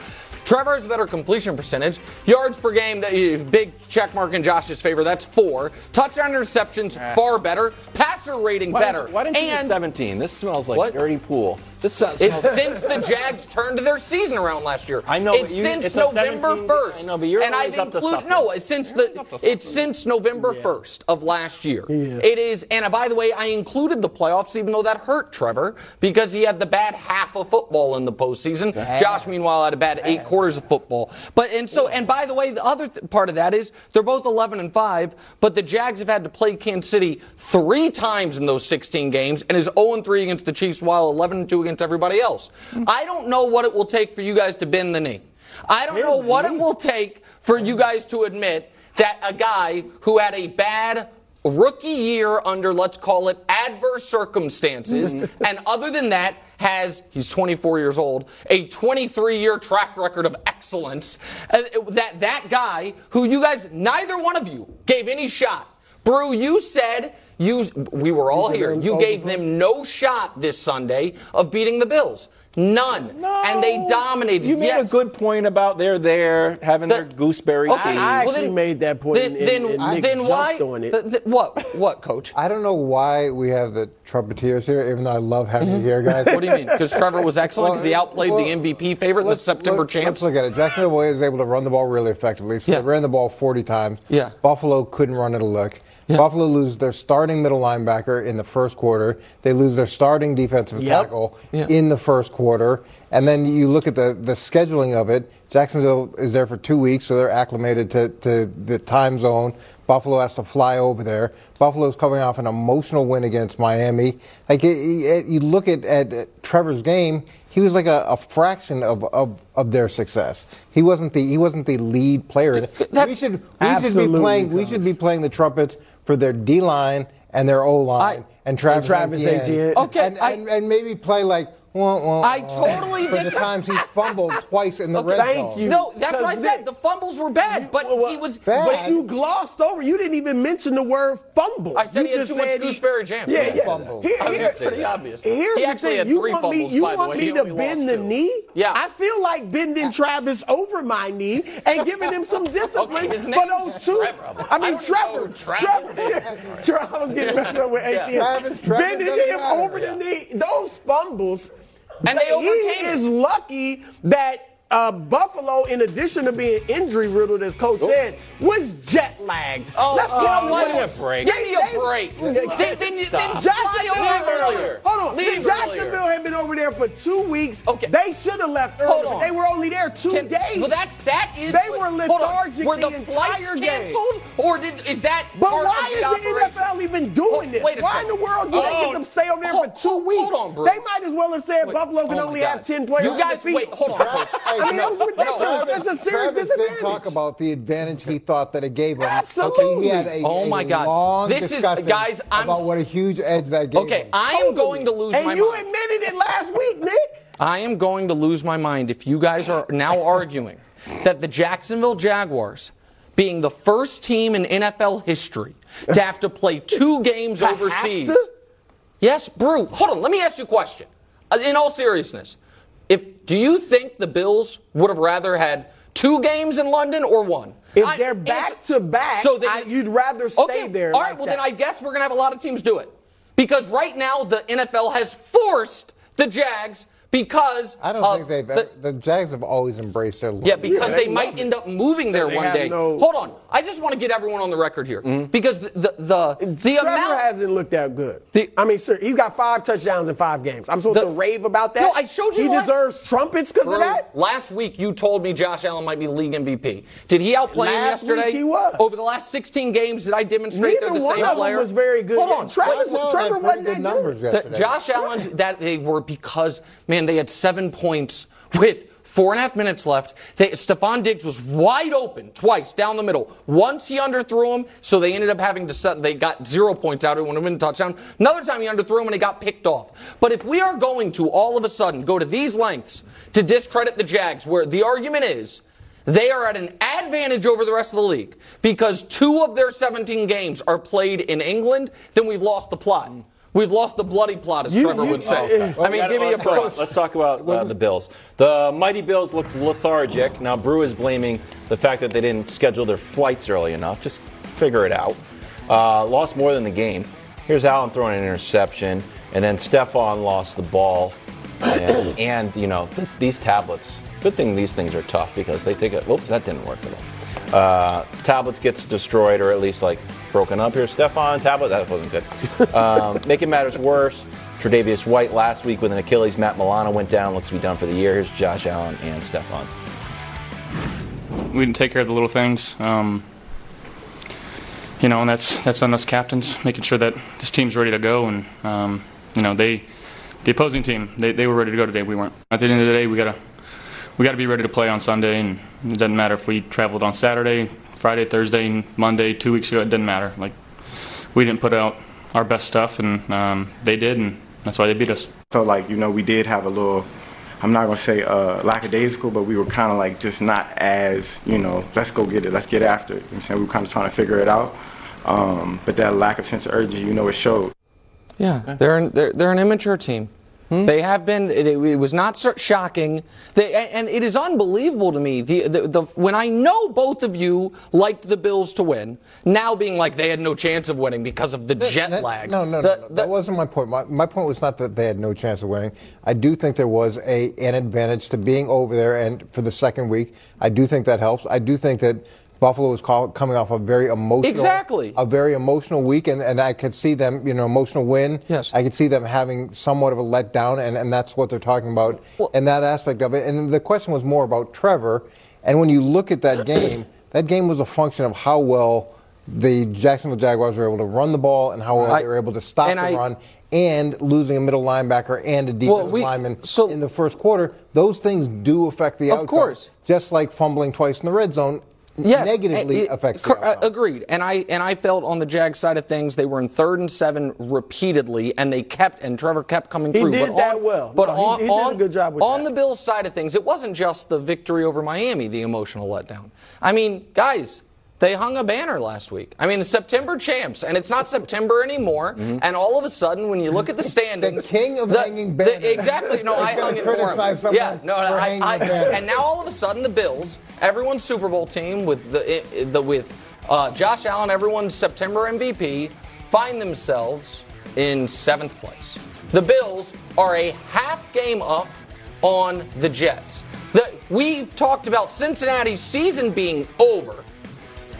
Speaker 2: Trevor has a better completion percentage. Yards per game, that big check mark in Josh's favor. That's four. Touchdown interceptions, ah. far better. Passer rating
Speaker 1: Why
Speaker 2: better.
Speaker 1: Didn't, why didn't you get
Speaker 2: and
Speaker 1: 17? This smells like
Speaker 2: What?
Speaker 1: dirty pool. This smells.
Speaker 2: it's since the Jags turned their season around last year.
Speaker 1: I know,
Speaker 2: It's
Speaker 1: you-
Speaker 2: since
Speaker 1: it's
Speaker 2: November first.
Speaker 1: I know, but you're
Speaker 2: and I've included no. It's since the
Speaker 1: up to something.
Speaker 2: it's since November first of last year. It is, and by the way, I included the playoffs, even though that hurt Trevor because he had the bad half of football in the postseason. Josh, meanwhile, had a bad eight quarters of football. But and so, and by the way, the other th- part of that is they're both 11 and five, but the Jags have had to play Kansas City three times in those 16 games, and is 0 and 3 against the Chiefs, while 11 and 2 against everybody else. I don't know what it will take for you guys to bend the knee. I don't know what it will take for you guys to admit that a guy who had a bad rookie year under, let's call it, adverse circumstances, and other than that, has, he's 24 years old, a 23 year track record of excellence. uh, That that guy, who you guys, neither one of you gave any shot. Brew, you said you we were all here. You gave them no shot this Sunday of beating the Bills. None. And they dominated.
Speaker 1: You made
Speaker 2: Yes.
Speaker 1: a good point about they're there having their gooseberry
Speaker 2: Okay,
Speaker 1: tea.
Speaker 3: I
Speaker 2: well,
Speaker 3: actually
Speaker 2: then-
Speaker 3: made that point,
Speaker 2: Then,
Speaker 3: and-
Speaker 2: then,
Speaker 3: and Nick
Speaker 2: then why?
Speaker 3: jumped on it.
Speaker 2: th- th- what? What, coach?
Speaker 11: I don't know why we have the trumpeters here, even though I love having you mm-hmm. here, guys.
Speaker 2: What do you mean? Because Trevor was excellent because he outplayed
Speaker 11: well,
Speaker 2: the MVP favorite, the September
Speaker 11: let-
Speaker 2: champs.
Speaker 11: Let's look at it. Jacksonville was able to run the ball really effectively. So
Speaker 2: Yeah.
Speaker 11: they ran the ball 40 times.
Speaker 2: Yeah.
Speaker 11: Buffalo couldn't run it a lick. Buffalo lose their starting middle linebacker in the first quarter. They lose their starting defensive
Speaker 3: Yep.
Speaker 11: tackle
Speaker 2: Yeah.
Speaker 11: in the first quarter. And then you look at the, the scheduling of it. Jacksonville is there for two weeks, so they're acclimated to, to the time zone. Buffalo has to fly over there. Buffalo's coming off an emotional win against Miami. Like it, it, you look at, at Trevor's game, he was like a, a fraction of, of, of their success. He wasn't the he wasn't the lead player. we should we should be playing we should be playing the trumpets for their D line and their O line and Travis,
Speaker 3: Travis
Speaker 11: Etienne.
Speaker 3: Etienne.
Speaker 2: Okay,
Speaker 11: and,
Speaker 2: I-
Speaker 11: and, and maybe play like. Wah, wah,
Speaker 2: I totally
Speaker 11: for the
Speaker 2: dis-
Speaker 11: times he's fumbled twice in the
Speaker 2: Okay,
Speaker 11: red
Speaker 3: thank
Speaker 11: zone.
Speaker 3: you.
Speaker 2: No, that's what I said.
Speaker 3: Nick-
Speaker 2: The fumbles were bad, but
Speaker 3: Well,
Speaker 2: he was.
Speaker 11: Bad.
Speaker 3: But you glossed over. You didn't even mention the word fumble.
Speaker 2: I said
Speaker 3: you
Speaker 2: he had
Speaker 3: just
Speaker 2: too much
Speaker 3: said he-
Speaker 2: gooseberry jam.
Speaker 3: Yeah,
Speaker 2: Yeah,
Speaker 3: yeah.
Speaker 11: fumble.
Speaker 3: Here-
Speaker 2: I was
Speaker 3: here-
Speaker 2: pretty obvious.
Speaker 3: Here's
Speaker 2: He
Speaker 3: the
Speaker 2: actually
Speaker 3: thing.
Speaker 2: had
Speaker 3: you
Speaker 2: three
Speaker 3: want me, you want me to bend the
Speaker 2: two.
Speaker 3: knee?
Speaker 2: Yeah.
Speaker 3: I feel like bending Travis over my knee and giving him some discipline
Speaker 2: Okay, his
Speaker 3: for
Speaker 2: name's
Speaker 3: those two.
Speaker 2: Trevor.
Speaker 3: I mean,
Speaker 2: I
Speaker 3: Trevor.
Speaker 2: know who Travis
Speaker 3: Trevor. Trevor. Was getting messed up with
Speaker 2: Yeah.
Speaker 3: ATM.
Speaker 11: Travis, Trevor
Speaker 3: Bending
Speaker 11: doesn't
Speaker 3: him over the knee. Those fumbles.
Speaker 2: And they
Speaker 3: he is lucky that uh, Buffalo, in addition to being injury riddled, as Coach said, was jet lagged.
Speaker 2: Oh,
Speaker 3: Let's
Speaker 2: oh,
Speaker 3: get on
Speaker 2: what a
Speaker 1: break.
Speaker 2: Give me a break. Then
Speaker 3: Jacksonville had been over-
Speaker 2: earlier.
Speaker 3: Hold on.
Speaker 2: Leave
Speaker 3: Jacksonville
Speaker 2: earlier.
Speaker 3: had been over there for two weeks.
Speaker 2: Okay.
Speaker 3: They should have left
Speaker 2: early.
Speaker 3: They were only there two
Speaker 2: Can-
Speaker 3: days.
Speaker 2: Well, that's that is.
Speaker 3: They were
Speaker 2: hold on.
Speaker 3: lethargic
Speaker 2: Were the,
Speaker 3: the
Speaker 2: flights
Speaker 3: entire game.
Speaker 2: canceled, or did is that
Speaker 3: but
Speaker 2: part
Speaker 3: why
Speaker 2: of
Speaker 3: is
Speaker 2: the
Speaker 3: the? NFL even doing
Speaker 2: Oh,
Speaker 3: this?
Speaker 2: wait a
Speaker 3: Why in the world do they
Speaker 2: Oh,
Speaker 3: get them stay over there
Speaker 2: hold-
Speaker 3: for two weeks?
Speaker 2: hold on, Brou.
Speaker 3: They might as well have said
Speaker 2: Wait,
Speaker 3: Buffalo can
Speaker 2: oh
Speaker 3: only have ten players.
Speaker 2: You
Speaker 3: on
Speaker 2: guys,
Speaker 3: the
Speaker 2: wait, hold on. Coach.
Speaker 3: I mean, that was ridiculous.
Speaker 2: no.
Speaker 3: That's a serious
Speaker 11: Travis
Speaker 3: disadvantage.
Speaker 11: did talk about the advantage he thought that it gave him.
Speaker 3: Absolutely.
Speaker 11: Okay, he had a,
Speaker 2: Oh
Speaker 11: a
Speaker 2: my God.
Speaker 11: long
Speaker 2: This is- guys, I'm-
Speaker 11: about what a huge edge that gave
Speaker 2: Okay,
Speaker 11: him.
Speaker 2: I am going to lose my mind.
Speaker 3: and
Speaker 2: my
Speaker 3: you
Speaker 2: mind.
Speaker 3: admitted it last week, Nick.
Speaker 2: I am going to lose my mind if you guys are now arguing that the Jacksonville Jaguars, being the first team in NFL history to have to play two games
Speaker 3: To have
Speaker 2: overseas.
Speaker 3: to?
Speaker 2: Yes, Brou. Hold on. Let me ask you a question. Uh, In all seriousness, if do you think the Bills would have rather had two games in London or one?
Speaker 3: If
Speaker 2: I-
Speaker 3: they're back to back,
Speaker 2: so then
Speaker 3: I- you'd rather stay
Speaker 2: okay,
Speaker 3: there
Speaker 2: All right.
Speaker 3: like
Speaker 2: well,
Speaker 3: that.
Speaker 2: then I guess we're gonna have a lot of teams do it because right now the NFL has forced the Jags because
Speaker 11: I don't
Speaker 2: of
Speaker 11: think they've
Speaker 2: the-
Speaker 11: ever, the Jags have always embraced their
Speaker 2: yeah, because
Speaker 3: Yeah,
Speaker 2: they
Speaker 3: they
Speaker 2: might
Speaker 3: love
Speaker 2: end up moving there
Speaker 3: They
Speaker 2: one day.
Speaker 3: no-
Speaker 2: Hold on, I just want to get everyone on the record here mm-hmm. because the the the, the
Speaker 3: Trevor
Speaker 2: amount.
Speaker 3: hasn't looked that good.
Speaker 2: The-
Speaker 3: I mean, sir, he's got five touchdowns in five games. I'm supposed
Speaker 2: The-
Speaker 3: to rave about that.
Speaker 2: No, I showed you
Speaker 3: He
Speaker 2: the
Speaker 3: deserves trumpets because of that.
Speaker 2: Last week you told me Josh Allen might be league MVP. Did he outplay him yesterday?
Speaker 3: week he was.
Speaker 2: Over the last 16 games, did I demonstrate
Speaker 3: Neither
Speaker 2: they're the
Speaker 3: one
Speaker 2: same
Speaker 3: of them
Speaker 2: player?
Speaker 3: was very good.
Speaker 2: Hold on.
Speaker 3: Travis-
Speaker 2: Wait,
Speaker 3: Trevor
Speaker 11: had
Speaker 3: wasn't that
Speaker 11: good numbers
Speaker 3: good.
Speaker 2: that
Speaker 11: yesterday.
Speaker 2: Josh Allen, that they were because man, they had seven points with four and a half minutes left. They, Stefon Diggs was wide open twice down the middle. Once he underthrew him, so they ended up having to set. They got zero points out of it when it went touchdown. Another time he underthrew him and he got picked off. But if we are going to all of a sudden go to these lengths to discredit the Jags, where the argument is. They are at an advantage over the rest of the league because two of their 17 games are played in England, then we've lost the plot. We've lost the bloody plot, as
Speaker 3: You-
Speaker 2: Trevor
Speaker 3: you-
Speaker 2: would say.
Speaker 3: Okay.
Speaker 2: I mean, give me a
Speaker 1: let's talk-
Speaker 2: break.
Speaker 1: Let's talk about uh, the Bills. The mighty Bills looked lethargic. Now Brou is blaming the fact that they didn't schedule their flights early enough. Just figure it out. Uh, lost more than the game. Here's Allen throwing an interception, and then Stefon lost the ball. And, and you know this, these tablets. Good thing these things are tough because they take it. Oops, that didn't work at all. Uh, tablets gets destroyed or at least like broken up here. Stefon tablet that wasn't good. Um, making matters worse. Tre'Davious White last week with an Achilles. Matt Milano went down. Looks to be done for the year. Here's Josh Allen and Stefon.
Speaker 12: we didn't take care of the little things. Um, you know, and that's that's on us captains, making sure that this team's ready to go. And um, you know, they, the opposing team, they, they were ready to go today. We weren't. At the end of the day, we gotta we gotta be ready to play on Sunday. And it doesn't matter if we traveled on Saturday, Friday, Thursday, Monday, two weeks ago. It doesn't matter. Like we didn't put out our best stuff, and um, they did, and that's why they beat us.
Speaker 13: felt like you know we did have a little i'm not going to say uh, lackadaisical but we were kind of like just not as you know let's go get it let's get after it you know what i'm saying we were kind of trying to figure it out um, but that lack of sense of urgency you know it showed
Speaker 2: Yeah, they're, an, they're they're an immature team. Hmm? They have been. It, it was not so shocking. They, and- it is unbelievable to me. The, the, the when I know both of you liked the Bills to win, now being like they had no chance of winning because of the jet lag.
Speaker 11: No, no, no, no. That wasn't my point. My, my point was not that they had no chance of winning. I do think there was a an advantage to being over there and for the second week. I do think that helps. I do think that Buffalo was call, coming off a very emotional,
Speaker 2: Exactly.
Speaker 11: a very emotional week, and, and I could see them, you know, emotional win. Yes. I could see them having somewhat of a letdown, and, and that's what they're talking about in that aspect of it. And the question was more about Trevor. And when you look at that game, that game was a function of how well the Jacksonville Jaguars were able to run the ball and how well
Speaker 2: I-
Speaker 11: they were able to stop the
Speaker 2: I-
Speaker 11: run and losing a middle linebacker and a defensive
Speaker 2: we-
Speaker 11: lineman in the first quarter. Those things do affect the
Speaker 2: Of
Speaker 11: outcome.
Speaker 2: course.
Speaker 11: Just like fumbling twice in the red zone
Speaker 2: Yes,
Speaker 11: negatively
Speaker 2: it- it-
Speaker 11: affects the
Speaker 2: cor- uh,
Speaker 11: outcome.
Speaker 2: Agreed. And I and I felt on the Jag side of things, they were in third and seven repeatedly, and they kept and Trevor kept coming
Speaker 3: He
Speaker 2: through.
Speaker 3: did
Speaker 2: but
Speaker 3: that
Speaker 2: on,
Speaker 3: well.
Speaker 2: But
Speaker 3: No, he-
Speaker 2: on,
Speaker 3: he did a
Speaker 2: on-
Speaker 3: good job with
Speaker 2: on the Bills side of things, it wasn't just the victory over Miami, the emotional letdown. I mean, guys. They hung a banner last week. I mean, the September champs, and it's not September anymore. And all of a sudden, when you look at the standings,
Speaker 11: Mm-hmm. the king of
Speaker 2: the-
Speaker 11: hanging
Speaker 2: the-
Speaker 11: banners.
Speaker 2: exactly. No, I hung it for him. Yeah, no, I, I, and now all of a sudden the Bills, everyone's Super Bowl team with the, the with uh, Josh Allen, everyone's September MVP, find themselves in seventh place. The Bills are a half game up on the Jets. The, we've talked about Cincinnati's season being over.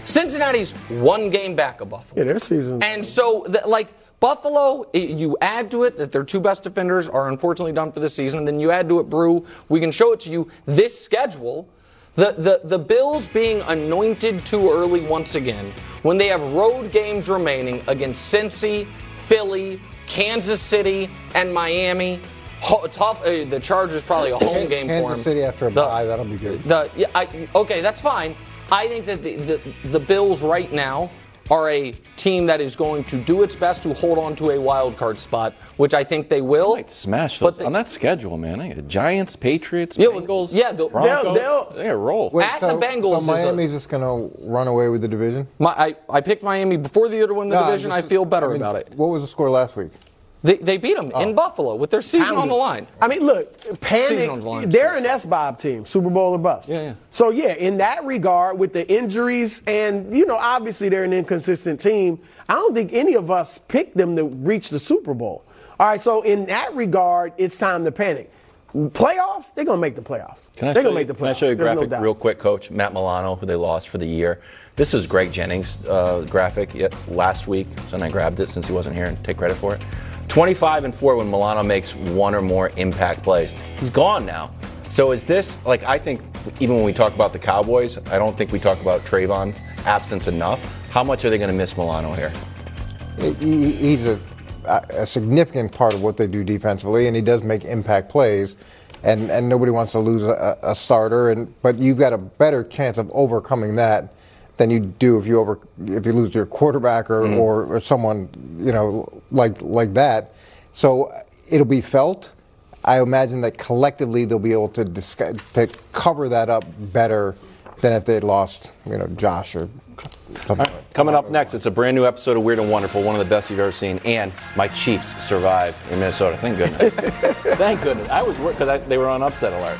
Speaker 2: Cincinnati's one game back of Buffalo.
Speaker 3: Yeah, their season.
Speaker 2: And so, the, like Buffalo, you add to it that their two best defenders are unfortunately done for the season. And then you add to it, Brou. We can show it to you. This schedule, the the the Bills being anointed too early once again when they have road games remaining against Cincy, Philly, Kansas City, and Miami. Ho- tough. Uh, the Chargers probably a home game for them.
Speaker 11: Kansas City after a
Speaker 2: The-
Speaker 11: bye, that'll be good.
Speaker 2: the yeah, I, okay, that's fine. I think that the, the the Bills right now are a team that is going to do its best to hold on to a wild card spot, which I think they will.
Speaker 14: Smash
Speaker 2: But
Speaker 14: those on that schedule, man. I got Giants, Patriots,
Speaker 2: Yeah,
Speaker 14: Bengals,
Speaker 2: yeah, they'll- they'll-
Speaker 14: they roll.
Speaker 11: Wait,
Speaker 2: At
Speaker 11: so,
Speaker 2: the Bengals is
Speaker 11: so
Speaker 2: a-
Speaker 11: just going to run away with the division?
Speaker 2: My, I, I picked Miami before the year to win the
Speaker 11: No,
Speaker 2: division.
Speaker 11: just-
Speaker 2: I feel better
Speaker 11: I mean,
Speaker 2: about it.
Speaker 11: What was the score last week?
Speaker 2: They, they beat them in Buffalo with their season on the line.
Speaker 3: I mean, look, panic.
Speaker 2: The line.
Speaker 3: They're an S Bob team, Super Bowl or bust.
Speaker 2: Yeah, yeah.
Speaker 3: So yeah, in that regard, with the injuries and you know, obviously they're an inconsistent team. I don't think any of us picked them to reach the Super Bowl. All right, so in that regard, it's time to panic. Playoffs, they're gonna make the playoffs.
Speaker 14: Can I,
Speaker 3: they're
Speaker 14: show
Speaker 3: gonna
Speaker 14: you,
Speaker 3: make the playoffs.
Speaker 14: can I show you a
Speaker 3: There's no
Speaker 14: graphic real quick, Coach? Matt Milano, who they lost for the year. This is Greg Jennings' uh, graphic yet last week, so I grabbed it since he wasn't here and take credit for it. 25 and 4 when Milano makes one or more impact plays. He's gone now. So is this, like, I think even when we talk about the Cowboys, I don't think we talk about Trevon's absence enough. How much are they going to miss Milano here?
Speaker 11: He's a, a significant part of what they do defensively, and he does make impact plays. And, and nobody wants to lose a, a starter, and but you've got a better chance of overcoming that than you do if you over if you lose your quarterback or,
Speaker 14: Mm-hmm.
Speaker 11: or, or someone you know like like that. So it'll be felt. I imagine that collectively they'll be able to discuss, to cover that up better than if they'd lost you know Josh or something.
Speaker 14: Coming up next, it's a brand new episode of Weird and Wonderful, one of the best you've ever seen, and my Chiefs survive in Minnesota. Thank goodness.
Speaker 1: Thank goodness. I was worried because they were on upset alert.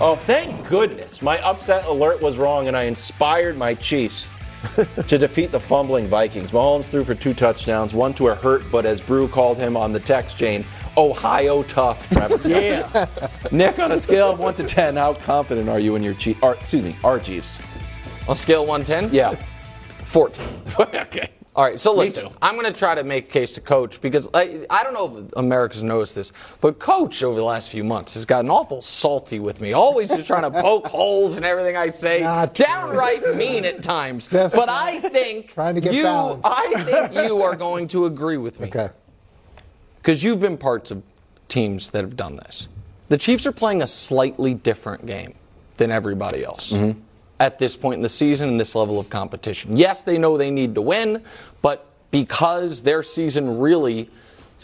Speaker 1: Oh, thank goodness. My upset alert was wrong, and I inspired my Chiefs to defeat the fumbling Vikings. Mahomes threw for two touchdowns, one to a hurt, but as Brou called him on the text chain, Ohio tough, Travis.
Speaker 3: Yeah.
Speaker 1: Nick, on a scale of 1 to 10, how confident are you in your Chiefs? Excuse me, our Chiefs.
Speaker 2: On scale 110?
Speaker 1: Yeah.
Speaker 2: 14.
Speaker 1: okay.
Speaker 2: All right, so listen. I'm going to try to make a case to Coach because I, I don't know if America's noticed this, but Coach over the last few months has gotten awful salty with me. Always just trying to poke holes in everything I say. Downright mean at times.
Speaker 11: Just
Speaker 2: but I think
Speaker 11: trying to get
Speaker 2: you. I think you are going to agree with me.
Speaker 11: Okay.
Speaker 2: Because you've been parts of teams that have done this. The Chiefs are playing a slightly different game than everybody else mm-hmm. At this point in the season and this level of competition. Yes, they know they need to win, but because their season really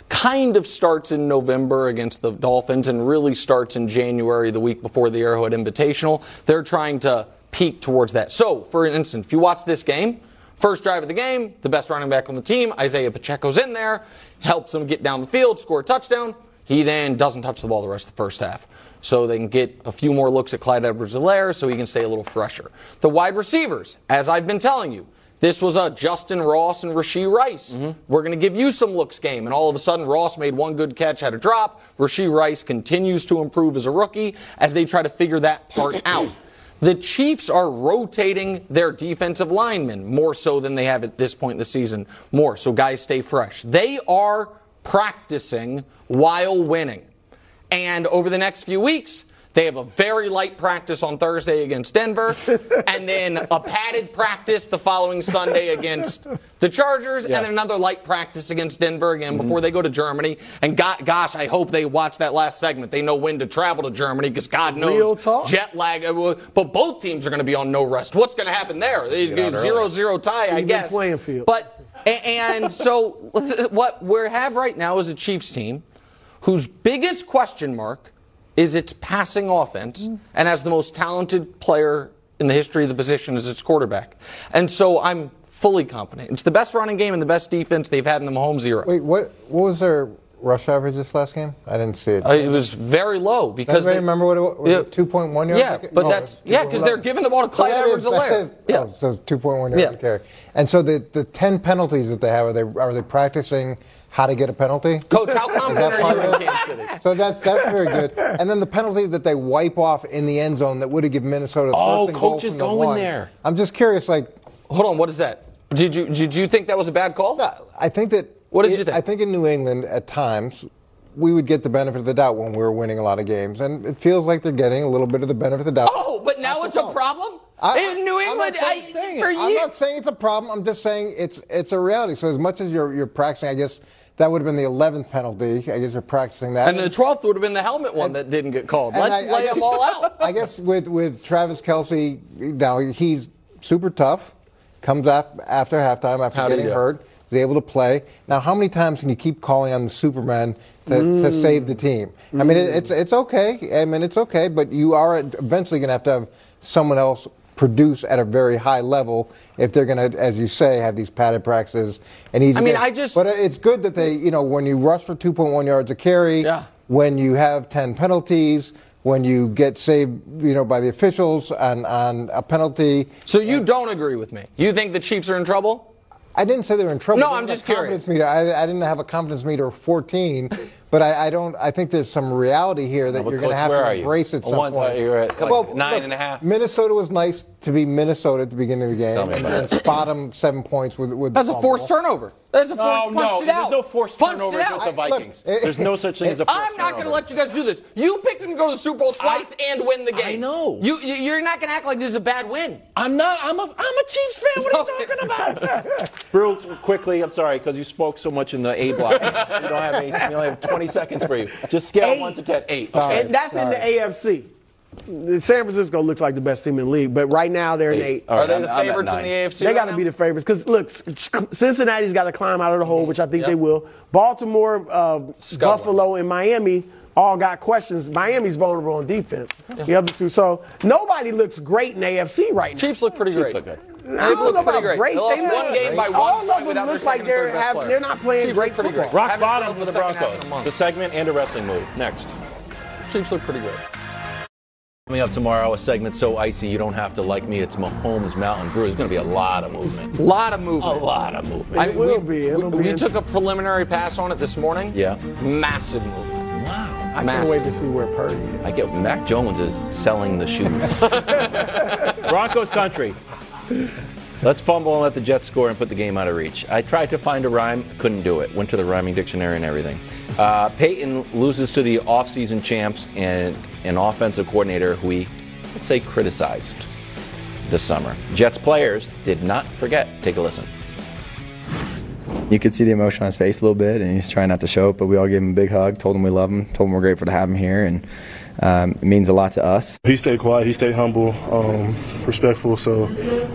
Speaker 2: kind of starts in November against the Dolphins and really starts in January, the week before the Arrowhead Invitational, they're trying to peak towards that. So, for instance, if you watch this game, first drive of the game, the best running back on the team, Isaiah Pacheco's in there, helps them get down the field, score a touchdown. He then doesn't touch the ball the rest of the first half. So they can get a few more looks at Clyde Edwards-Helaire so he can stay a little fresher. The wide receivers, as I've been telling you, this was a Justin Ross and Rashee Rice. Mm-hmm. We're going to give you some looks game. And all of a sudden, Ross made one good catch, had a drop. Rashee Rice continues to improve as a rookie as they try to figure that part out. The Chiefs are rotating their defensive linemen more so than they have at this point in the season. More so guys stay fresh. They are practicing while winning. And over the next few weeks, they have a very light practice on Thursday against Denver, and then a padded practice the following Sunday against the Chargers, and then another light practice against Denver again before they go to Germany. And go- gosh, I hope they watch that last segment. They know when to travel to Germany because God knows jet lag. uh, But both teams are going to be on no rest. What's going to happen there? Zero
Speaker 3: early.
Speaker 2: zero tie, I guess.
Speaker 3: playing field.
Speaker 2: But and so what we have right now is a Chiefs team whose biggest question mark is its passing offense and has the most talented player in the history of the position as its quarterback. And so I'm fully confident. It's the best running game and the best defense they've had in the Mahomes era.
Speaker 11: Wait, what? What was their rush average this last game? I didn't see it.
Speaker 2: Uh, it was very low because they,
Speaker 11: remember what it was?
Speaker 2: Yeah.
Speaker 11: it 2.1 yards?
Speaker 2: Yeah, but
Speaker 11: No,
Speaker 2: that's yeah because they're giving the ball to
Speaker 11: So
Speaker 2: Clyde
Speaker 11: that Edwards-Helaire.
Speaker 2: Yeah.
Speaker 11: oh, so 2.1 yards
Speaker 2: Yeah.
Speaker 11: carry. And so the, the 10 penalties that they have, are they, are they practicing how to get a penalty?
Speaker 2: Coach, how confident
Speaker 11: that
Speaker 2: are
Speaker 11: part
Speaker 2: you
Speaker 11: of
Speaker 2: in? Kansas City?
Speaker 11: So that's that's very good. And then the penalty that they wipe off in the end zone that would have given Minnesota the
Speaker 2: Oh,
Speaker 11: first
Speaker 2: coach is
Speaker 11: the
Speaker 2: going
Speaker 11: one.
Speaker 2: there.
Speaker 11: I'm just curious, like,
Speaker 2: Hold on, what is that? Did you did you think that was a bad call?
Speaker 11: I think that.
Speaker 2: What did
Speaker 11: it-
Speaker 2: you think?
Speaker 11: I think in New England, at times, we would get the benefit of the doubt when we were winning a lot of games, and it feels like they're getting a little bit of the benefit of the doubt.
Speaker 2: Oh, but now it's a problem
Speaker 11: I-
Speaker 2: in New
Speaker 11: I'm
Speaker 2: England.
Speaker 11: not
Speaker 2: I,
Speaker 11: saying, it. I'm not saying it's a problem. I'm just saying it's it's a reality. So as much as you're you're practicing, I guess that would have been the 11th penalty. I guess you're practicing that.
Speaker 2: And the 12th would have been the helmet one that didn't get called. Let's
Speaker 11: I- I
Speaker 2: lay
Speaker 11: guess-
Speaker 2: them all out.
Speaker 11: I guess with, with Travis Kelce, now he's super tough. Comes af- after halftime, after
Speaker 14: How'd
Speaker 11: getting hurt, is able to play. Now, how many times can you keep calling on the Superman to, to
Speaker 3: Mm.
Speaker 11: save the team? I mean, it, it's it's okay. I mean, it's okay, but you are eventually going to have to have someone else produce at a very high level if they're going to, as you say, have these padded practices and easy.
Speaker 2: I mean,
Speaker 11: games.
Speaker 2: I just-
Speaker 11: But it's good that they, you know, when you rush for 2.1 yards a carry, yeah. when you have 10 penalties, when you get saved, you know, by the officials on, on a penalty.
Speaker 2: So you don't agree with me? You think the Chiefs are in trouble?
Speaker 11: I didn't say they were in trouble.
Speaker 2: No,
Speaker 11: I
Speaker 2: I'm just
Speaker 11: confidence Meter. I, I didn't have a confidence meter of 14, but I, I don't. I think there's some reality here that
Speaker 14: but
Speaker 11: you're going to have to
Speaker 14: are you?
Speaker 11: embrace at some
Speaker 14: one-
Speaker 11: point.
Speaker 14: you're at like nine and a half?
Speaker 11: Minnesota was nice to be Minnesota at the beginning of the game and,
Speaker 14: about
Speaker 11: and spot them seven points with with.
Speaker 2: That's
Speaker 11: the
Speaker 2: a forced
Speaker 11: fumble.
Speaker 2: turnover. That's a
Speaker 1: No,
Speaker 2: forced
Speaker 1: no,
Speaker 2: punched it
Speaker 1: there's
Speaker 2: out.
Speaker 1: no forced
Speaker 2: Punched
Speaker 1: turnovers
Speaker 2: it out.
Speaker 1: with the
Speaker 2: I-
Speaker 1: Vikings.
Speaker 11: look,
Speaker 1: There's no such thing as a forced
Speaker 2: I'm not going to let you guys do this. You picked them to go to the Super Bowl twice and win the game.
Speaker 1: I know.
Speaker 2: You, you you're not going to act like this is a bad win.
Speaker 1: I'm not. I'm a. I'm a Chiefs fan. What are you talking about? Real quickly, I'm sorry because you spoke so much in the A block. we don't have eight. We only have 20 seconds for you. Just scale
Speaker 3: Eight.
Speaker 1: one to ten. Eight.
Speaker 3: and that's in the AFC. San Francisco looks like the best team in the league, but right now they're in eight.
Speaker 1: All right,
Speaker 2: Are they
Speaker 1: I'm-
Speaker 2: the favorites in the AFC?
Speaker 3: They
Speaker 2: right
Speaker 3: got to be the favorites because look, Cincinnati's got to climb out of the hole, which I think they will. Baltimore, uh, Buffalo, and Miami all got questions. Miami's vulnerable on defense. The other two, so nobody looks great in AFC right now.
Speaker 2: Chiefs look pretty great.
Speaker 14: look good.
Speaker 3: I
Speaker 2: They've
Speaker 3: don't know
Speaker 2: pretty
Speaker 3: about
Speaker 2: great.
Speaker 3: great.
Speaker 2: They lost
Speaker 3: look
Speaker 2: one game by one
Speaker 3: All of them
Speaker 2: without
Speaker 3: look like they're have, they're not playing
Speaker 2: Chiefs
Speaker 3: great football.
Speaker 2: great.
Speaker 1: Rock
Speaker 2: Haven't
Speaker 1: bottom for the
Speaker 2: the second half in a
Speaker 1: Broncos.
Speaker 2: month.
Speaker 1: It's a segment and a wrestling move. Next.
Speaker 2: Chiefs look pretty great.
Speaker 14: Coming up tomorrow, a segment so icy you don't have to like me. It's Mahomes Mountain Brou. There's going to be a lot of movement.
Speaker 2: A lot of movement.
Speaker 14: A lot of movement.
Speaker 2: I
Speaker 3: It will
Speaker 2: we,
Speaker 3: be. It'll
Speaker 2: we,
Speaker 3: be
Speaker 2: we took a preliminary pass on it this morning.
Speaker 14: Yeah.
Speaker 2: Massive movement.
Speaker 14: Wow.
Speaker 3: I can't wait to see where Purdy is.
Speaker 14: I get Mac Jones is selling the shoes.
Speaker 1: Broncos country.
Speaker 14: Let's fumble and let the Jets score and put the game out of reach. I tried to find a rhyme, couldn't do it. Went to the rhyming dictionary and everything. Uh, Peyton loses to the offseason champs and an offensive coordinator who we, let's say, criticized this summer. Jets players did not forget. Take a listen.
Speaker 15: You could see the emotion on his face a little bit, and he's trying not to show it. But we all gave him a big hug, told him we love him, told him we're grateful to have him here, and um, it means a lot to us.
Speaker 16: He stayed quiet, he stayed humble, um, respectful. So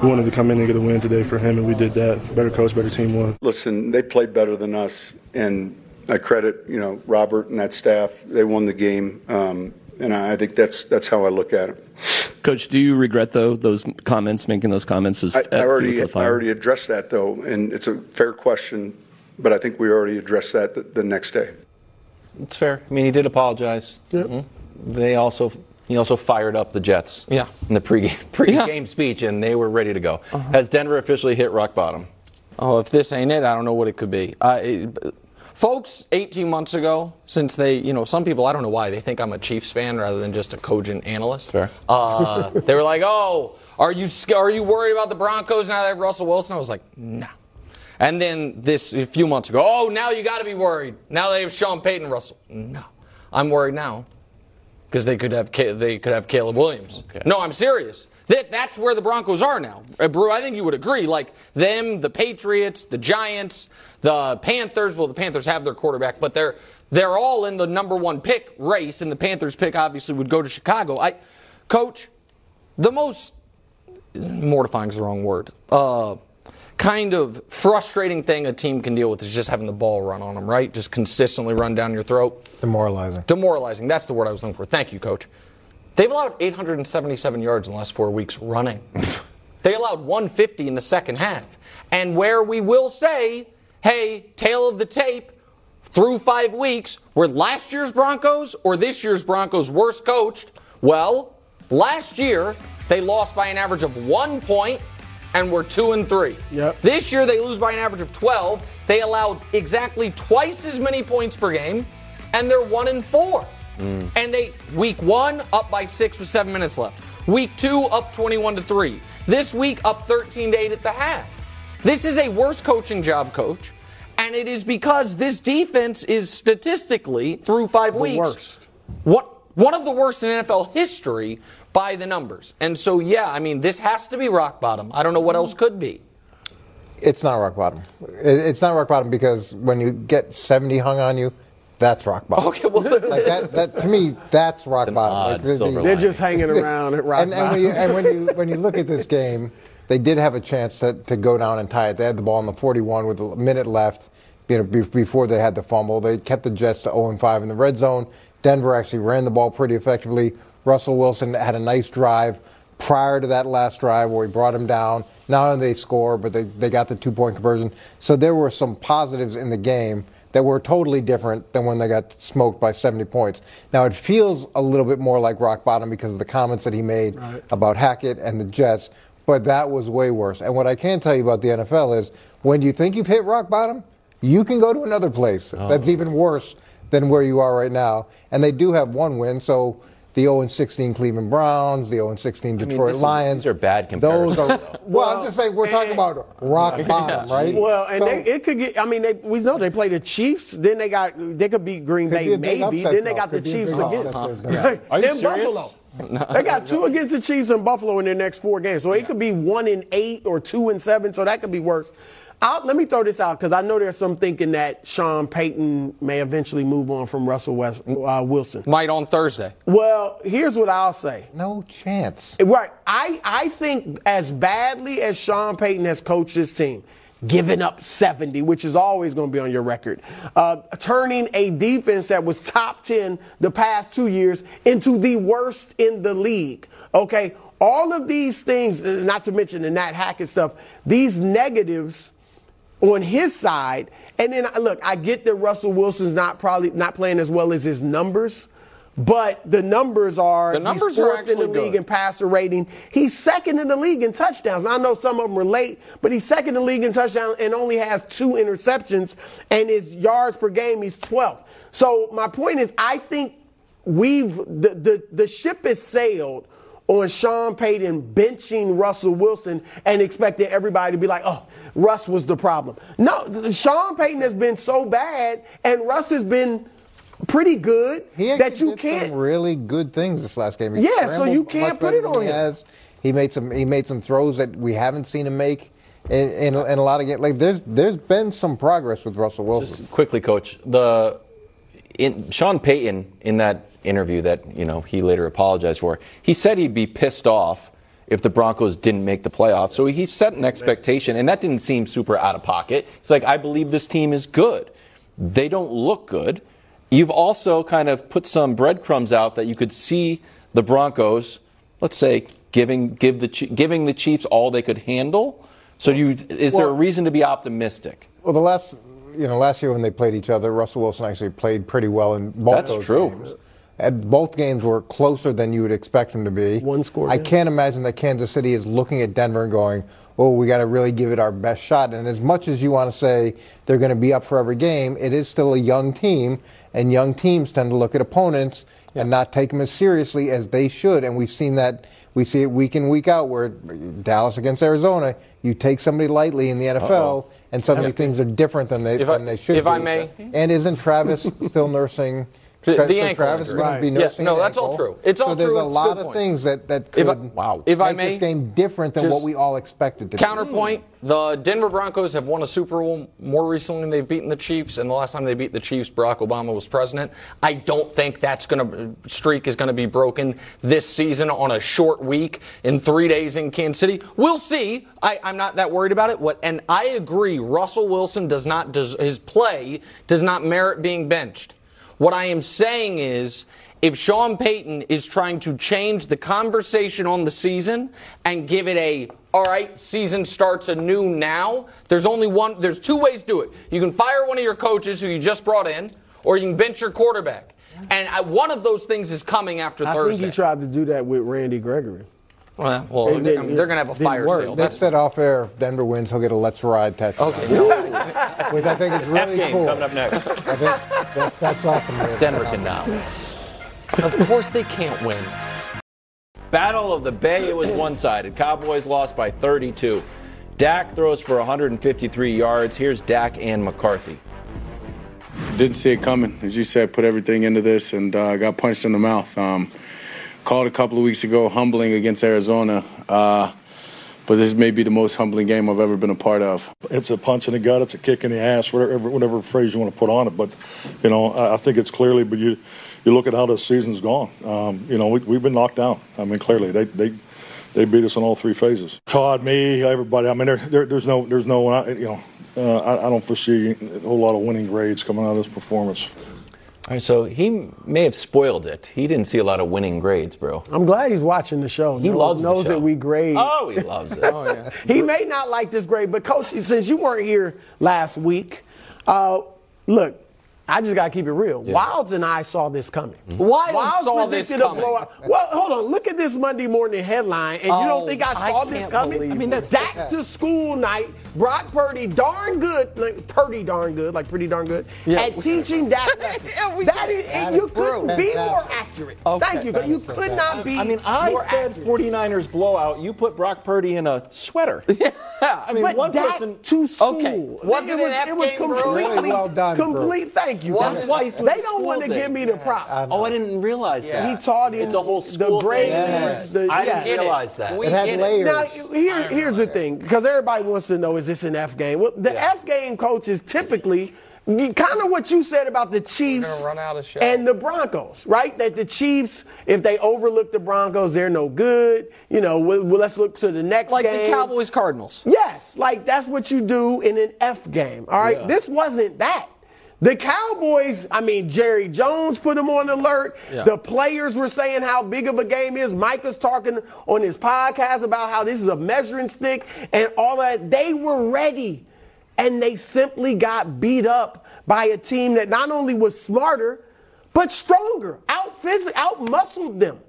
Speaker 16: we wanted to come in and get a win today for him, and we did that. Better coach, better team won.
Speaker 17: Listen, they played better than us, and I credit you know Robert and that staff. They won the game, um, and I think that's that's how I look at it.
Speaker 18: Coach, do you regret though those comments, making those comments? As,
Speaker 17: I, I already I already addressed that though, and it's a fair question, but I think we already addressed that the, the next day.
Speaker 14: It's fair. I mean, he did apologize. Mhm. They also he also fired up the Jets.
Speaker 2: Yeah.
Speaker 14: In the pregame pregame speech, and they were ready to go. Has Denver officially hit rock bottom?
Speaker 2: Oh, if this ain't it, I don't know what it could be. Uh, it- folks, 18 months ago, since they, you know, some people, I don't know why, they think I'm a Chiefs fan rather than just a cogent analyst.
Speaker 14: Fair.
Speaker 2: Uh, they were like, oh, are you, are you worried about the Broncos now they have Russell Wilson? I was like, no. And then this, a few months ago, oh, now you got to be worried. Now they have Sean Payton Russell. No. I'm worried now because they could have they could have Caleb Williams. No, I'm serious. That that's where the Broncos are now. Uh, Brou, I think you would agree. Like them, the Patriots, the Giants, the Panthers. Well, the Panthers have their quarterback, but they're they're all in the number one pick race, and the Panthers pick obviously would go to Chicago. I, coach, the most mortifying is the wrong word. Uh, kind of frustrating thing a team can deal with is just having the ball run on them, right? Just consistently run down your throat.
Speaker 11: Demoralizing.
Speaker 2: Demoralizing. That's the word I was looking for. Thank you, coach. They've allowed 877 yards in the last four weeks running. they allowed 150 in the second half. And where we will say, hey, tale of the tape, through five weeks, were last year's Broncos or this year's Broncos worst coached? Well, last year they lost by an average of one point and were two and three. Yep. This year they lose by an average of 12. They allowed exactly twice as many points per game, and they're one and four. Mm. And they week one up by six with seven minutes left. Week two up 21 to three. This week up 13 to eight at the half. This is a worse coaching job, coach, and it is because this defense is statistically through five
Speaker 3: The
Speaker 2: weeks
Speaker 3: worst.
Speaker 2: what one of the worst in NFL history by the numbers. And so, yeah, I mean, this has to be rock bottom. I don't know what else could be.
Speaker 11: It's not rock bottom. It's not rock bottom because when you get 70 hung on you, that's rock bottom.
Speaker 2: Okay, well,
Speaker 11: like that, that to me, that's rock bottom. Like, the- the-
Speaker 3: They're just hanging around at rock
Speaker 11: and, and, when you, and when you when you look at this game, they did have a chance to, to go down and tie it. They had the ball on the 41 with a minute left. You know, be- before they had the fumble, they kept the Jets to 0 and 5 in the red zone. Denver actually ran the ball pretty effectively. Russell Wilson had a nice drive prior to that last drive where he brought him down. Not only did they score, but they, they got the two point conversion. So there were some positives in the game that were totally different than when they got smoked by 70 points. Now it feels a little bit more like rock bottom because of the comments that he made about Hackett and the Jets, but that was way worse. And what I can tell you about the NFL is when you think you've hit rock bottom, you can go to another place oh. that's even worse than where you are right now. And they do have one win, so the 0 16 Cleveland Browns, the 0 16 Detroit
Speaker 14: this is-
Speaker 11: Lions.
Speaker 14: these are bad comparisons,
Speaker 11: Those are, well, I'm just saying we're talking about rock bottom, right?
Speaker 3: Well, and
Speaker 11: So-
Speaker 3: they, it could get. I mean, they, we know they play the Chiefs. Then they got. They could beat Green
Speaker 11: Could
Speaker 3: Bay,
Speaker 11: be
Speaker 3: maybe.
Speaker 11: upset,
Speaker 3: Then they got the
Speaker 11: Could be a
Speaker 3: Chiefs
Speaker 11: big
Speaker 3: again.
Speaker 11: upset. Yeah. Are you
Speaker 3: in
Speaker 11: serious?
Speaker 3: Buffalo. they got two against the Chiefs in Buffalo in their next four games. So it could be one in eight or two and seven. So that could be worse. I'll, let me throw this out because I know there's some thinking that Sean Payton may eventually move on from Russell West, uh, Wilson.
Speaker 2: Might on Thursday.
Speaker 3: Well, here's what I'll say.
Speaker 11: No chance.
Speaker 3: Right. I, I think as badly as Sean Payton has coached his team, giving up 70, which is always going to be on your record, uh, turning a defense that was top 10 the past two years into the worst in the league. Okay. All of these things, not to mention the Nat Hackett stuff, these negatives on his side. And then look, I get that Russell Wilson's not probably not playing as well as his numbers, but the numbers are
Speaker 2: The numbers
Speaker 3: he's
Speaker 2: are
Speaker 3: fourth in the league
Speaker 2: good.
Speaker 3: in passer rating. He's second in the league in touchdowns. I know some of them are late, but he's second in the league in touchdowns and only has two interceptions. And his yards per game, he's 12th. So my point is, I think we've the the, the ship has sailed on Sean Payton benching Russell Wilson and expecting everybody to be like, oh, Russ was the problem. No, Sean Payton has been so bad, and Russ has been pretty good
Speaker 11: He
Speaker 3: that you
Speaker 11: did
Speaker 3: can't.
Speaker 11: some really good things this last game. He
Speaker 3: Yeah, so you can't put it on
Speaker 11: he
Speaker 3: him.
Speaker 11: has. He made some. He made some throws that we haven't seen him make. in, in, in a lot of games. Like there's there's been some progress with Russell Wilson.
Speaker 1: quickly, coach. The in, Sean Payton in that interview that you know he later apologized for, he said he'd be pissed off if the Broncos didn't make the playoffs. So he set an expectation, and that didn't seem super out of pocket. He's like, I believe this team is good. They don't look good. You've also kind of put some breadcrumbs out that you could see the Broncos, let's say, giving give the giving the Chiefs all they could handle. So, you is there a reason to be optimistic?
Speaker 11: Well, the last you know last year when they played each other, Russell Wilson actually played pretty well in both games.
Speaker 1: That's
Speaker 11: those
Speaker 1: true.
Speaker 11: games. And both games were closer than you would expect them to be. One
Speaker 3: score.
Speaker 11: I can't imagine that Kansas City is looking at Denver and going, "Oh, we got to really give it our best shot." And as much as you want to say they're going to be up for every game, it is still a young team, and young teams tend to look at opponents and not take them as seriously as they should. And we've seen that. We see it week in week out where Dallas against Arizona, you take somebody lightly in the NFL,
Speaker 1: Uh-oh.
Speaker 11: And suddenly things are different than they
Speaker 2: If I-
Speaker 11: than they should
Speaker 2: if
Speaker 11: be.
Speaker 2: I may-
Speaker 11: and isn't Travis still nursing?
Speaker 2: The-
Speaker 11: so
Speaker 2: ankle
Speaker 11: Travis is
Speaker 2: injury.
Speaker 11: going to be nursing.
Speaker 2: no, that's all true. It's all
Speaker 11: so there's
Speaker 2: true.
Speaker 11: a
Speaker 2: It's
Speaker 11: lot of
Speaker 2: points.
Speaker 11: things that that
Speaker 2: If I-
Speaker 11: could
Speaker 2: wow. if I
Speaker 11: make
Speaker 2: may,
Speaker 11: this game different than what we all expected to be.
Speaker 2: Counterpoint: The Denver Broncos have won a Super Bowl more recently than they've beaten the Chiefs, and the last time they beat the Chiefs, Barack Obama was president. I don't think that's going to streak is going to be broken this season on a short week in three days in Kansas City. We'll see. I, I'm not that worried about it. What? And I agree. Russell Wilson does not does, his play does not merit being benched. What I am saying is, if Sean Payton is trying to change the conversation on the season and give it a, all right, season starts anew now, there's only one, there's two ways to do it. You can fire one of your coaches who you just brought in, or you can bench your quarterback. And I, one of those things is coming after
Speaker 3: I
Speaker 2: Thursday.
Speaker 3: think he tried to do that with Randy Gregory.
Speaker 2: Well, well,
Speaker 3: It
Speaker 2: they're,
Speaker 3: didn't-
Speaker 2: they're going to have a
Speaker 3: didn't
Speaker 2: fire
Speaker 3: work.
Speaker 2: sale.
Speaker 11: Nick
Speaker 2: That's,
Speaker 11: said off air, if Denver wins, he'll get a "Let's Ride" tattoo, Okay. which I think is really
Speaker 19: game
Speaker 11: cool.
Speaker 19: coming up next.
Speaker 11: I think that, that's awesome. man.
Speaker 1: Denver can now.
Speaker 2: of course they can't win.
Speaker 1: Battle of the Bay, it was one sided. Cowboys lost by 32. Dak throws for 153 yards. Here's Dak and McCarthy.
Speaker 4: Didn't see it coming. As you said, put everything into this and uh, got punched in the mouth. Um, called a couple of weeks ago humbling against Arizona. Uh, but this may be the most humbling game I've ever been a part of.
Speaker 5: It's a punch in the gut. It's a kick in the ass. Whatever, whatever phrase you want to put on it. But you know, I, I think it's clearly. But you, you look at how this season's gone. Um, you know, we, we've been knocked down. I mean, clearly they they. They beat us in all three phases. Todd, me, everybody. I mean, there, there, there's no, there's no, you know, uh, I, I don't foresee a whole lot of winning grades coming out of this performance.
Speaker 1: All right, so he may have spoiled it. He didn't see a lot of winning grades, bro.
Speaker 3: I'm glad he's watching the show.
Speaker 1: He
Speaker 3: knows,
Speaker 1: loves the
Speaker 3: knows
Speaker 1: show.
Speaker 3: that we grade.
Speaker 1: Oh, he loves it.
Speaker 2: Oh, yeah.
Speaker 3: he may not like this grade, but coach, since you weren't here last week, uh, look, I just gotta keep it real. Wildes and I saw this coming.
Speaker 2: Wildes
Speaker 3: Wildes
Speaker 2: saw this
Speaker 3: predicted a
Speaker 2: coming.
Speaker 3: blowout. Well, hold on. Look at this Monday morning headline, and you
Speaker 2: Oh,
Speaker 3: don't think I
Speaker 2: I
Speaker 3: saw this coming? I mean,
Speaker 2: it.
Speaker 3: that's back to school night. Brock Purdy, darn good, like pretty darn good, like pretty darn good
Speaker 2: Yeah.
Speaker 3: at teaching Dak lessons. that is,
Speaker 11: That
Speaker 3: you
Speaker 11: is
Speaker 3: couldn't
Speaker 11: true.
Speaker 3: be more accurate.
Speaker 2: Okay.
Speaker 3: Thank you.
Speaker 11: That
Speaker 3: You
Speaker 11: is
Speaker 3: could not be.
Speaker 19: I mean, I
Speaker 3: more
Speaker 19: said
Speaker 3: accurate.
Speaker 19: 49ers blowout. You put Brock Purdy in a sweater.
Speaker 2: Yeah.
Speaker 19: I mean,
Speaker 3: but
Speaker 19: one
Speaker 3: Dak
Speaker 19: person.
Speaker 3: to school.
Speaker 2: Okay. Was it an F
Speaker 3: it was completely
Speaker 11: Really well done, bro.
Speaker 3: complete. Thank you.
Speaker 2: Was
Speaker 3: guys.
Speaker 2: it-
Speaker 19: why he's doing
Speaker 3: they don't want to
Speaker 19: thing.
Speaker 3: give me the props.
Speaker 1: Oh, I didn't realize
Speaker 2: Yeah.
Speaker 3: He taught him
Speaker 19: It's a whole
Speaker 3: the
Speaker 19: school thing.
Speaker 3: grades.
Speaker 11: Yes.
Speaker 3: The,
Speaker 1: I
Speaker 3: yeah.
Speaker 1: didn't realize that.
Speaker 2: We
Speaker 11: It had layers.
Speaker 3: Now, here, here's the thing, because everybody wants to know: is this an F game? Well, the F game coaches typically. Kind of what you said about the Chiefs
Speaker 2: gonna run out of show.
Speaker 3: and the Broncos, right? That the Chiefs, if they overlook the Broncos, they're no good. You know, well, well, let's look to the next
Speaker 2: Like
Speaker 3: game.
Speaker 2: the Cowboys Cardinals.
Speaker 3: Yes, like that's what you do in an F game. All right,
Speaker 1: Yeah.
Speaker 3: this wasn't that. The Cowboys, I mean, Jerry Jones put them on alert.
Speaker 2: Yeah.
Speaker 3: The players were saying how big of a game is. Micah's talking on his podcast about how this is a measuring stick and all that. They were ready, and they simply got beat up by a team that not only was smarter, but stronger, out phys- out muscled them.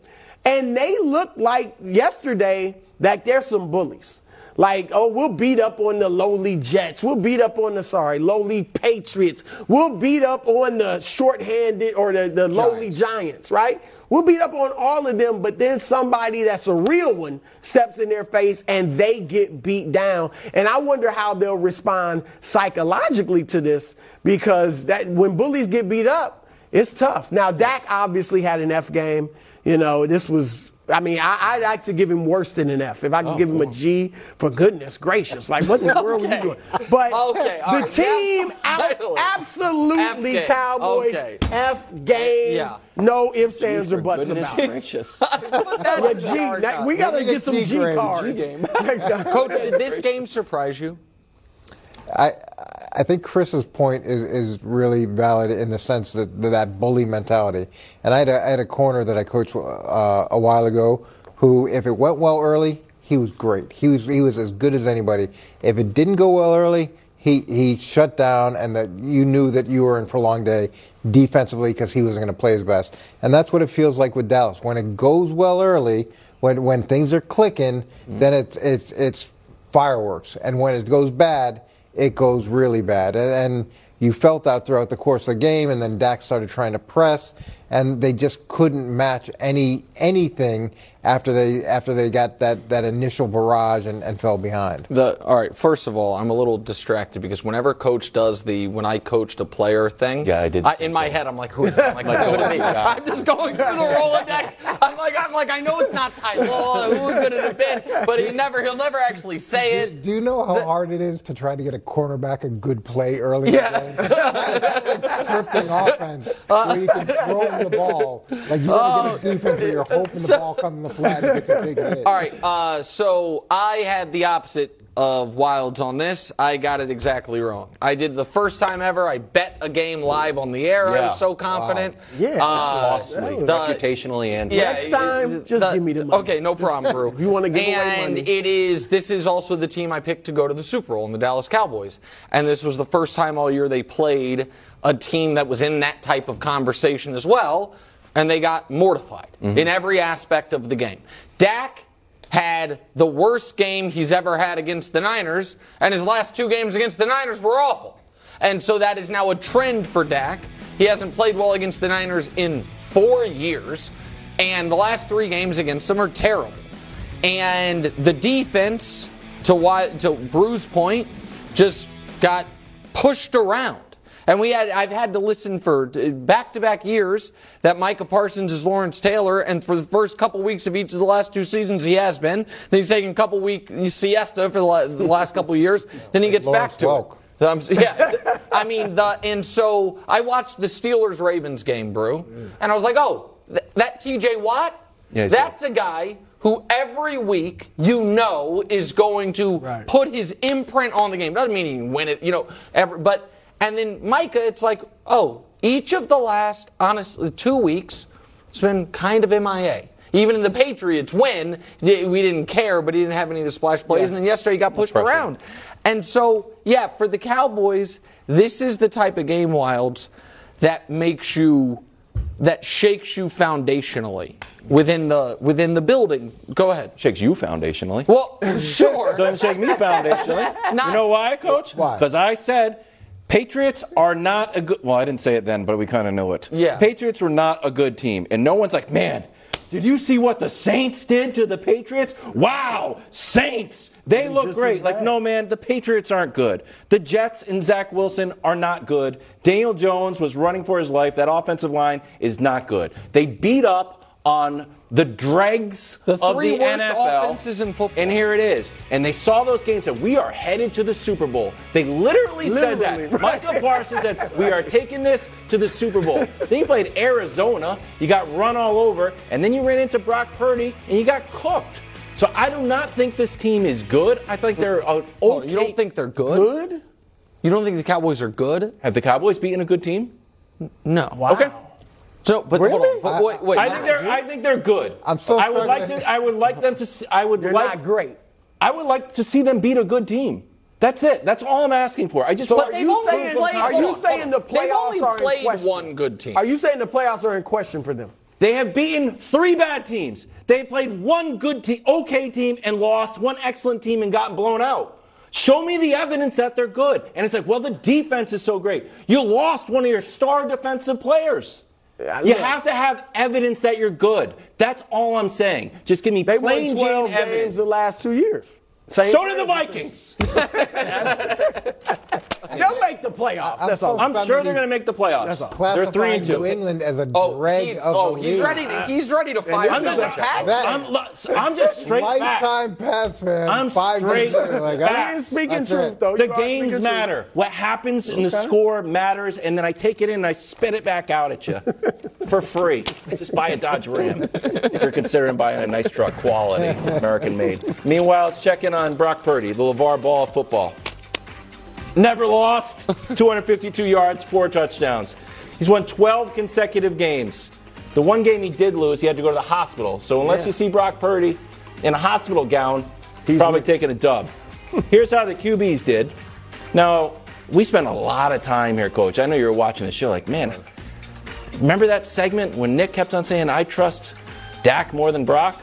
Speaker 3: And they looked like yesterday that they're some bullies. Like, oh, we'll beat up on the lowly Jets. We'll beat up on the, sorry, lowly Patriots. We'll beat up on the shorthanded or the, the lowly Giants, right? We'll beat up on all of them, but then somebody that's a real one steps in their face and they get beat down. And I wonder how they'll respond psychologically to this because that when bullies get beat up, it's tough. Now, Dak obviously had an F game. You know, this was I mean, I, I like to give him worse than an F. If I could
Speaker 2: Oh,
Speaker 3: give him a G, for goodness gracious, like what in the world are you doing? But
Speaker 2: Okay,
Speaker 3: the
Speaker 2: right.
Speaker 3: team, out- absolutely
Speaker 2: F.
Speaker 3: Cowboys,
Speaker 2: Okay.
Speaker 3: F game.
Speaker 2: Yeah.
Speaker 3: No ifs, ands, or buts about it.
Speaker 2: gracious.
Speaker 3: Yeah, G, now- we got to get some G cards. next time.
Speaker 2: Coach, did this game surprise you?
Speaker 11: I I think Chris's point is, is really valid in the sense that that bully mentality. And I had a, I had a corner that I coached uh, a while ago who, if it went well early, he was great. He was he was as good as anybody. If it didn't go well early, he he shut down, and that you knew that you were in for a long day defensively because he wasn't going to play his best. And that's what it feels like with Dallas. When it goes well early, when when things are clicking, then it's it's it's fireworks. And when it goes bad, it goes really bad. And, you felt that throughout the course of the game, and then Dak started trying to press, and they just couldn't match any anything after they after they got that, that initial barrage and, and fell behind.
Speaker 2: The all right. First of all, I'm a little distracted because whenever coach does the when I coached a player thing, yeah, I
Speaker 14: did.
Speaker 2: in my head, I'm like, who is that? I'm like, who could it be? I'm just going through the Rolodex. I'm like, I'm like, I know it's not Ty Law. Who could it have been? But he never, he'll never actually say it.
Speaker 11: Do you know how hard it is to try to get a cornerback a good play early?
Speaker 2: Yeah.
Speaker 11: In the game? It's like scripting offense where you can throw him the ball. Like you got to get a oh. defense where you're hoping the ball comes in the flat and gets a big hit.
Speaker 2: All right. Uh, so I had the opposite of Wildes on this. I got it exactly wrong. I did the first time ever. I bet a game live on the air. I was so confident.
Speaker 3: Yeah, that's
Speaker 2: Uh,
Speaker 14: Costly,
Speaker 2: the-
Speaker 14: reputationally and
Speaker 2: Yeah,
Speaker 3: Next time,
Speaker 2: it-
Speaker 3: just
Speaker 2: the-
Speaker 3: give me the money.
Speaker 2: Okay, no problem, Brou.
Speaker 3: You wanna give away
Speaker 2: and
Speaker 3: money.
Speaker 2: it is. This is also the team I picked to go to the Super Bowl, in the Dallas Cowboys. And this was the first time all year they played a team that was in that type of conversation as well, and they got mortified
Speaker 3: Mm-hmm.
Speaker 2: in every aspect of the game. Dak had the worst game he's ever had against the Niners, and his last two games against the Niners were awful. And so that is now a trend for Dak. He hasn't played well against the Niners in four years, and the last three games against them are terrible. And the defense, to why, to Brou's point, just got pushed around. And we had I've had to listen for back-to-back years that Micah Parsons is Lawrence Taylor, and for the first couple weeks of each of the last two seasons, he has been. Then he's taking a couple week siesta for the, last couple years. Then he gets back to it. Um, yeah, I mean, the, and so I watched the Steelers Ravens game, Brou, and I was like, oh, th- that TJ Watt,
Speaker 14: Yeah,
Speaker 2: that's a guy who every week you know is going to put his imprint on the game. Doesn't mean he can win it, you know, ever, but, and then Micah, it's like, oh, each of the last, honestly, two weeks, it's been kind of MIA. Even in the Patriots win, we didn't care, but he didn't have any of the splash plays. And then yesterday he got pushed around. And so, yeah, for the Cowboys, this is the type of game, Wildes, that makes you, that shakes you foundationally within the within the building. Go ahead.
Speaker 14: Shakes you foundationally.
Speaker 2: Well, sure.
Speaker 1: Doesn't shake me foundationally.
Speaker 2: Not-
Speaker 1: you know why, Coach?
Speaker 11: Why?
Speaker 1: Because I said Patriots are not a good. Well, I didn't say it then, but we kind of know it.
Speaker 2: Yeah.
Speaker 1: Patriots were not a good team, and no one's like, man. Did you see what the Saints did to the Patriots? Wow, Saints! They look great. Like, no, man, the Patriots aren't good. The Jets and Zach Wilson are not good. Daniel Jones was running for his life. That offensive line is not good. They beat up on the dregs
Speaker 2: The
Speaker 1: of the
Speaker 2: worst
Speaker 1: NFL.
Speaker 2: offenses in football.
Speaker 1: And here it is. And they saw those games and we are headed to the Super Bowl. They literally, said that.
Speaker 3: right.
Speaker 1: Michael Parsons said, We are taking this to the Super Bowl. then you played Arizona, you got run all over, and then you ran into Brock Purdy and you got cooked. So I do not think this team is good. I think they're an
Speaker 2: Oh,
Speaker 1: okay.
Speaker 2: you don't think they're good?
Speaker 3: Good?
Speaker 2: You don't think the Cowboys are good?
Speaker 1: Have the Cowboys beaten a good team?
Speaker 2: No.
Speaker 1: Okay.
Speaker 2: So, but hold on. But wait, wait.
Speaker 1: I think they're. I think they're good.
Speaker 11: I'm so
Speaker 1: I would like to. I would like them to. See, I would
Speaker 3: They're
Speaker 1: like.
Speaker 3: not great.
Speaker 1: I would like to see them beat a good team. That's it. That's all I'm asking for. I just.
Speaker 3: So
Speaker 1: want
Speaker 3: are
Speaker 2: they've
Speaker 3: you
Speaker 2: only
Speaker 3: saying,
Speaker 2: played-
Speaker 3: are you
Speaker 2: on,
Speaker 3: saying the
Speaker 2: hold on. They've
Speaker 3: playoffs
Speaker 2: only
Speaker 3: are in
Speaker 2: played
Speaker 3: question?
Speaker 2: one good team.
Speaker 3: Are you saying the playoffs are in question for them?
Speaker 1: They have beaten three bad teams. They played one good team, okay team, and lost one excellent team and gotten blown out. Show me the evidence that they're good. And it's like, well, the defense is so great. You lost one of your star defensive players. You have to have evidence that you're good. That's all I'm saying. Just give me
Speaker 3: They won 12
Speaker 1: Jane
Speaker 3: games
Speaker 1: evidence.
Speaker 3: the last two years. Same
Speaker 1: so do the. Vikings.
Speaker 3: They'll make the playoffs. That's all.
Speaker 1: I'm sure they're going to make the playoffs.
Speaker 3: That's all.
Speaker 1: They're three and two.
Speaker 11: New England as a
Speaker 2: Oh,
Speaker 11: drag
Speaker 2: he's,
Speaker 11: of
Speaker 2: oh,
Speaker 11: the
Speaker 2: he's
Speaker 11: league.
Speaker 2: ready to he's ready to fire
Speaker 1: I'm just,
Speaker 2: Belichick.
Speaker 11: That-
Speaker 1: I'm, I'm just straight facts.
Speaker 11: Lifetime pass fan.
Speaker 1: I'm
Speaker 11: five
Speaker 1: straight
Speaker 11: games later, like,
Speaker 1: facts.
Speaker 11: ah,
Speaker 3: He is speaking
Speaker 11: that's
Speaker 3: truth,
Speaker 11: it.
Speaker 3: though.
Speaker 1: The
Speaker 3: You
Speaker 1: games matter.
Speaker 3: truth.
Speaker 1: What happens in the score matters, and then I take it in and I spit it back out at you for free. Just buy a Dodge Ram if you're considering buying a nice truck, quality, American made. Meanwhile, let's check in on Brock Purdy, the LaVar Ball of football. Never lost, 252 yards, four touchdowns. He's won 12 consecutive games. The one game he did lose, he had to go to the hospital. So unless
Speaker 3: Yeah.
Speaker 1: you see Brock Purdy in a hospital gown, he's probably taking a dub. Here's how the QBs did. Now, we spent a lot of time here, Coach. I know you were watching the show, like, man, remember that segment when Nick kept on saying, I trust Dak more than Brock?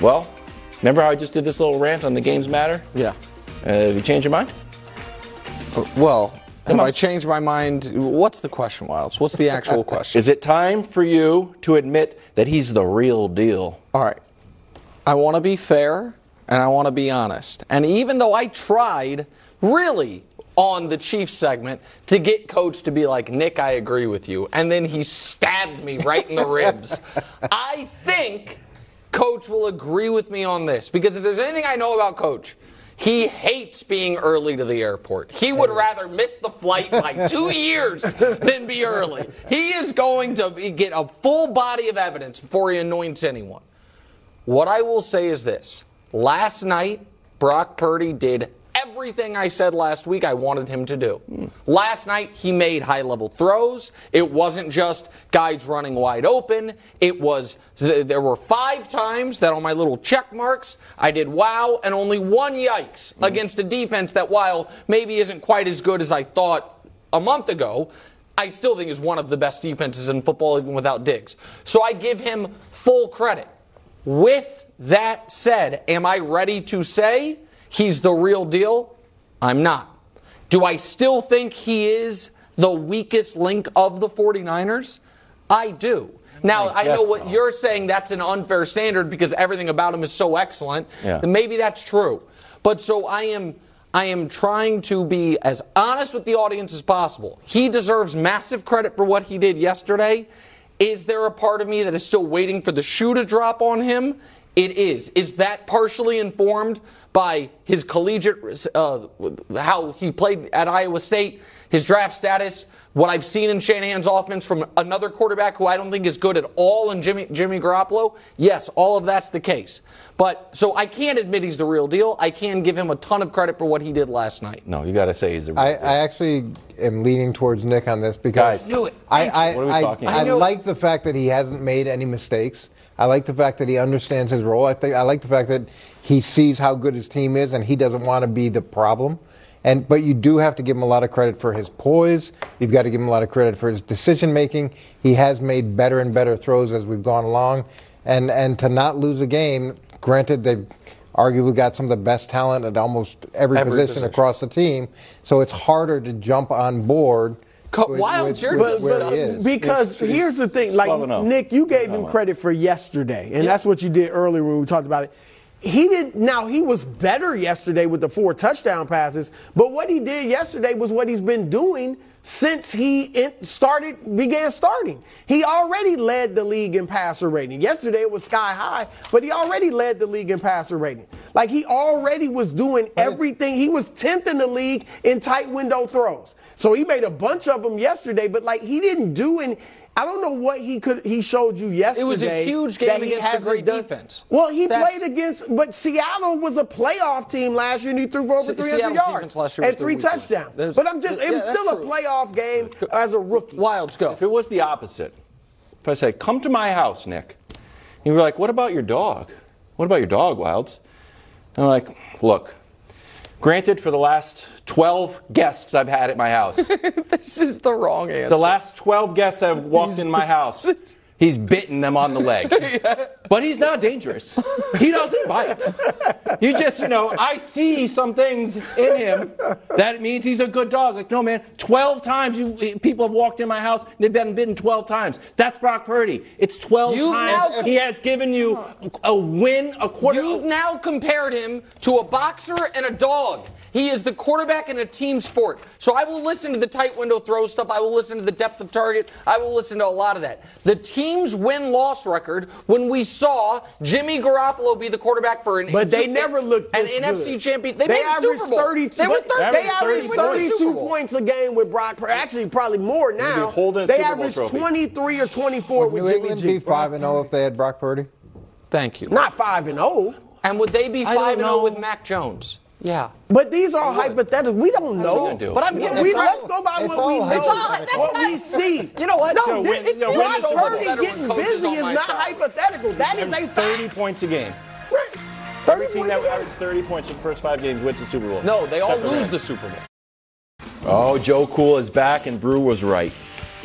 Speaker 1: Well, remember how I just did this little rant on the games matter?
Speaker 2: Yeah.
Speaker 1: Uh, have you changed your mind?
Speaker 2: Well, have
Speaker 1: on.
Speaker 2: I changed my mind? What's the question, Wildes? What's the actual question?
Speaker 1: Is it time for you to admit that he's the real deal?
Speaker 2: All right. I want to be fair and I want to be honest. And even though I tried really on the Chiefs segment to get coach to be like, Nick, I agree with you. And then he stabbed me right in the ribs. I think coach will agree with me on this because if there's anything I know about coach, he hates being early to the airport. He would rather miss the flight by two years than be early. He is going to get a full body of evidence before he anoints anyone. What I will say is this last night, Brock Purdy did everything I said last week I wanted him to do. Last night, he made high level throws. It wasn't just guys running wide open. It was, there were five times that on my little check marks, I did wow and only one yikes mm. against a defense that, while maybe isn't quite as good as I thought a month ago, I still think is one of the best defenses in football, even without Diggs. So I give him full credit. With that said, am I ready to say he's the real deal? I'm not. Do I still think he is the weakest link of the 49ers? I do. Now, I, know what
Speaker 1: so.
Speaker 2: you're saying that's an unfair standard because everything about him is so excellent.
Speaker 1: Yeah.
Speaker 2: Maybe that's true. But so I am I am trying to be as honest with the audience as possible. He deserves massive credit for what he did yesterday. Is there a part of me that is still waiting for the shoe to drop on him? It is. Is that partially informed by his collegiate, uh, how he played at Iowa State, his draft status, what I've seen in Shanahan's offense from another quarterback who I don't think is good at all in Jimmy, Jimmy Garoppolo? Yes, all of that's the case. But so I can't admit he's the real deal. I can give him a ton of credit for what he did last night.
Speaker 1: No, you got to say he's the real
Speaker 11: I,
Speaker 1: deal.
Speaker 11: I actually am leaning towards Nick on this because
Speaker 1: Guys. Knew it.
Speaker 11: I, I,
Speaker 1: you. What are we
Speaker 11: I, I?
Speaker 1: I
Speaker 11: like the fact that he hasn't made any mistakes. I like the fact that he understands his role. I think I like the fact that he sees how good his team is and he doesn't want to be the problem. And but you do have to give him a lot of credit for his poise. You've got to give him a lot of credit for his decision making. He has made better and better throws as we've gone along. And and to not lose a game, granted they've arguably got some of the best talent at almost every,
Speaker 2: Every
Speaker 11: position,
Speaker 2: position.
Speaker 11: across the team. So it's harder to jump on board.
Speaker 2: Co-
Speaker 11: with-
Speaker 2: Wild,
Speaker 11: with-
Speaker 2: you're just-
Speaker 11: where he is.
Speaker 3: Because
Speaker 1: It's-
Speaker 3: here's the thing, like Nick, you gave him credit for yesterday, and that's what you did earlier when we talked about it. He did. Now he was better yesterday with the four touchdown passes, but what he did yesterday was what he's been doing since he started began starting. He already led the league in passer rating. Yesterday it was sky high, but he already led the league in passer rating. Like he already was doing everything. He was 10th in the league in tight window throws. So he made a bunch of them yesterday, but like he didn't do any. I don't know what he could. He showed you yesterday.
Speaker 2: It was a huge game
Speaker 3: that he
Speaker 2: against a great
Speaker 3: done-
Speaker 2: defense.
Speaker 3: Well, he
Speaker 2: That's-
Speaker 3: played against, but Seattle was a playoff team last year, and he threw for over 300
Speaker 2: Seattle's
Speaker 3: yards
Speaker 2: last year
Speaker 3: and three touchdowns.
Speaker 2: There's-
Speaker 3: But I'm just, it
Speaker 2: yeah,
Speaker 3: was still
Speaker 2: true.
Speaker 3: a playoff game as a rookie.
Speaker 2: Wildes, go.
Speaker 1: If it was the opposite, if I said, "Come to my house, Nick," and you were like, "What about your dog? What about your dog, Wildes?" And I'm like, "Look, granted, for the last 12 guests I've had at my house,
Speaker 2: this is the wrong answer.
Speaker 1: the last 12 guests have walked in my house, he's bitten them on the leg. But he's not dangerous. He doesn't bite. You just, you know, I see some things in him that means he's a good dog. Like, no, man, 12 times you people have walked in my house, and they've been bitten 12 times. That's Brock Purdy. It's 12
Speaker 2: You've
Speaker 1: times.
Speaker 2: now-
Speaker 1: he has given you a win, a quarter.
Speaker 2: You've now compared him to a boxer and a dog. He is the quarterback in a team sport. So I will listen to the tight window throw stuff. I will listen to the depth of target. I will listen to a lot of that. The team's win loss record when we saw Jimmy Garoppolo be the quarterback for an
Speaker 3: But they never looked
Speaker 2: an
Speaker 3: this
Speaker 2: NFC
Speaker 3: good.
Speaker 2: champion. They,
Speaker 3: They
Speaker 2: made the
Speaker 3: averaged
Speaker 2: Super Bowl.
Speaker 3: 32.
Speaker 2: They were 30,
Speaker 3: they averaged
Speaker 2: went to the Super
Speaker 3: 32 points a game with Brock. Actually, probably more now. They
Speaker 1: Super
Speaker 3: averaged
Speaker 1: trophy.
Speaker 3: 23 or 24
Speaker 11: Would
Speaker 3: with
Speaker 11: New
Speaker 3: Jimmy
Speaker 11: England
Speaker 3: G.
Speaker 11: be five and zero if they had Brock Purdy?
Speaker 2: Thank you.
Speaker 3: Not five and zero.
Speaker 2: And would they be 5 and 0 with Mac Jones? Yeah.
Speaker 3: But these are hypothetical. We don't know.
Speaker 2: do. But I'm giving-
Speaker 3: we, let's go by what we
Speaker 11: all
Speaker 3: know,
Speaker 11: hypothetical.
Speaker 3: what we see.
Speaker 2: You know what?
Speaker 3: No,
Speaker 2: No,
Speaker 3: this,
Speaker 2: win- no,
Speaker 3: Brock
Speaker 2: win is so much
Speaker 3: Purdy
Speaker 2: better
Speaker 3: getting
Speaker 2: when coach is
Speaker 3: busy
Speaker 2: on
Speaker 3: is
Speaker 2: my
Speaker 3: not
Speaker 2: side.
Speaker 3: hypothetical. That is a
Speaker 1: 30
Speaker 3: fact.
Speaker 1: points a game.
Speaker 3: Right.
Speaker 1: Every team that averaged 30 points in the first five games wins the Super Bowl.
Speaker 2: No, they all
Speaker 1: Except for
Speaker 2: lose
Speaker 1: them.
Speaker 2: the Super Bowl.
Speaker 1: Oh, Joe Cool is back, and Brou was right.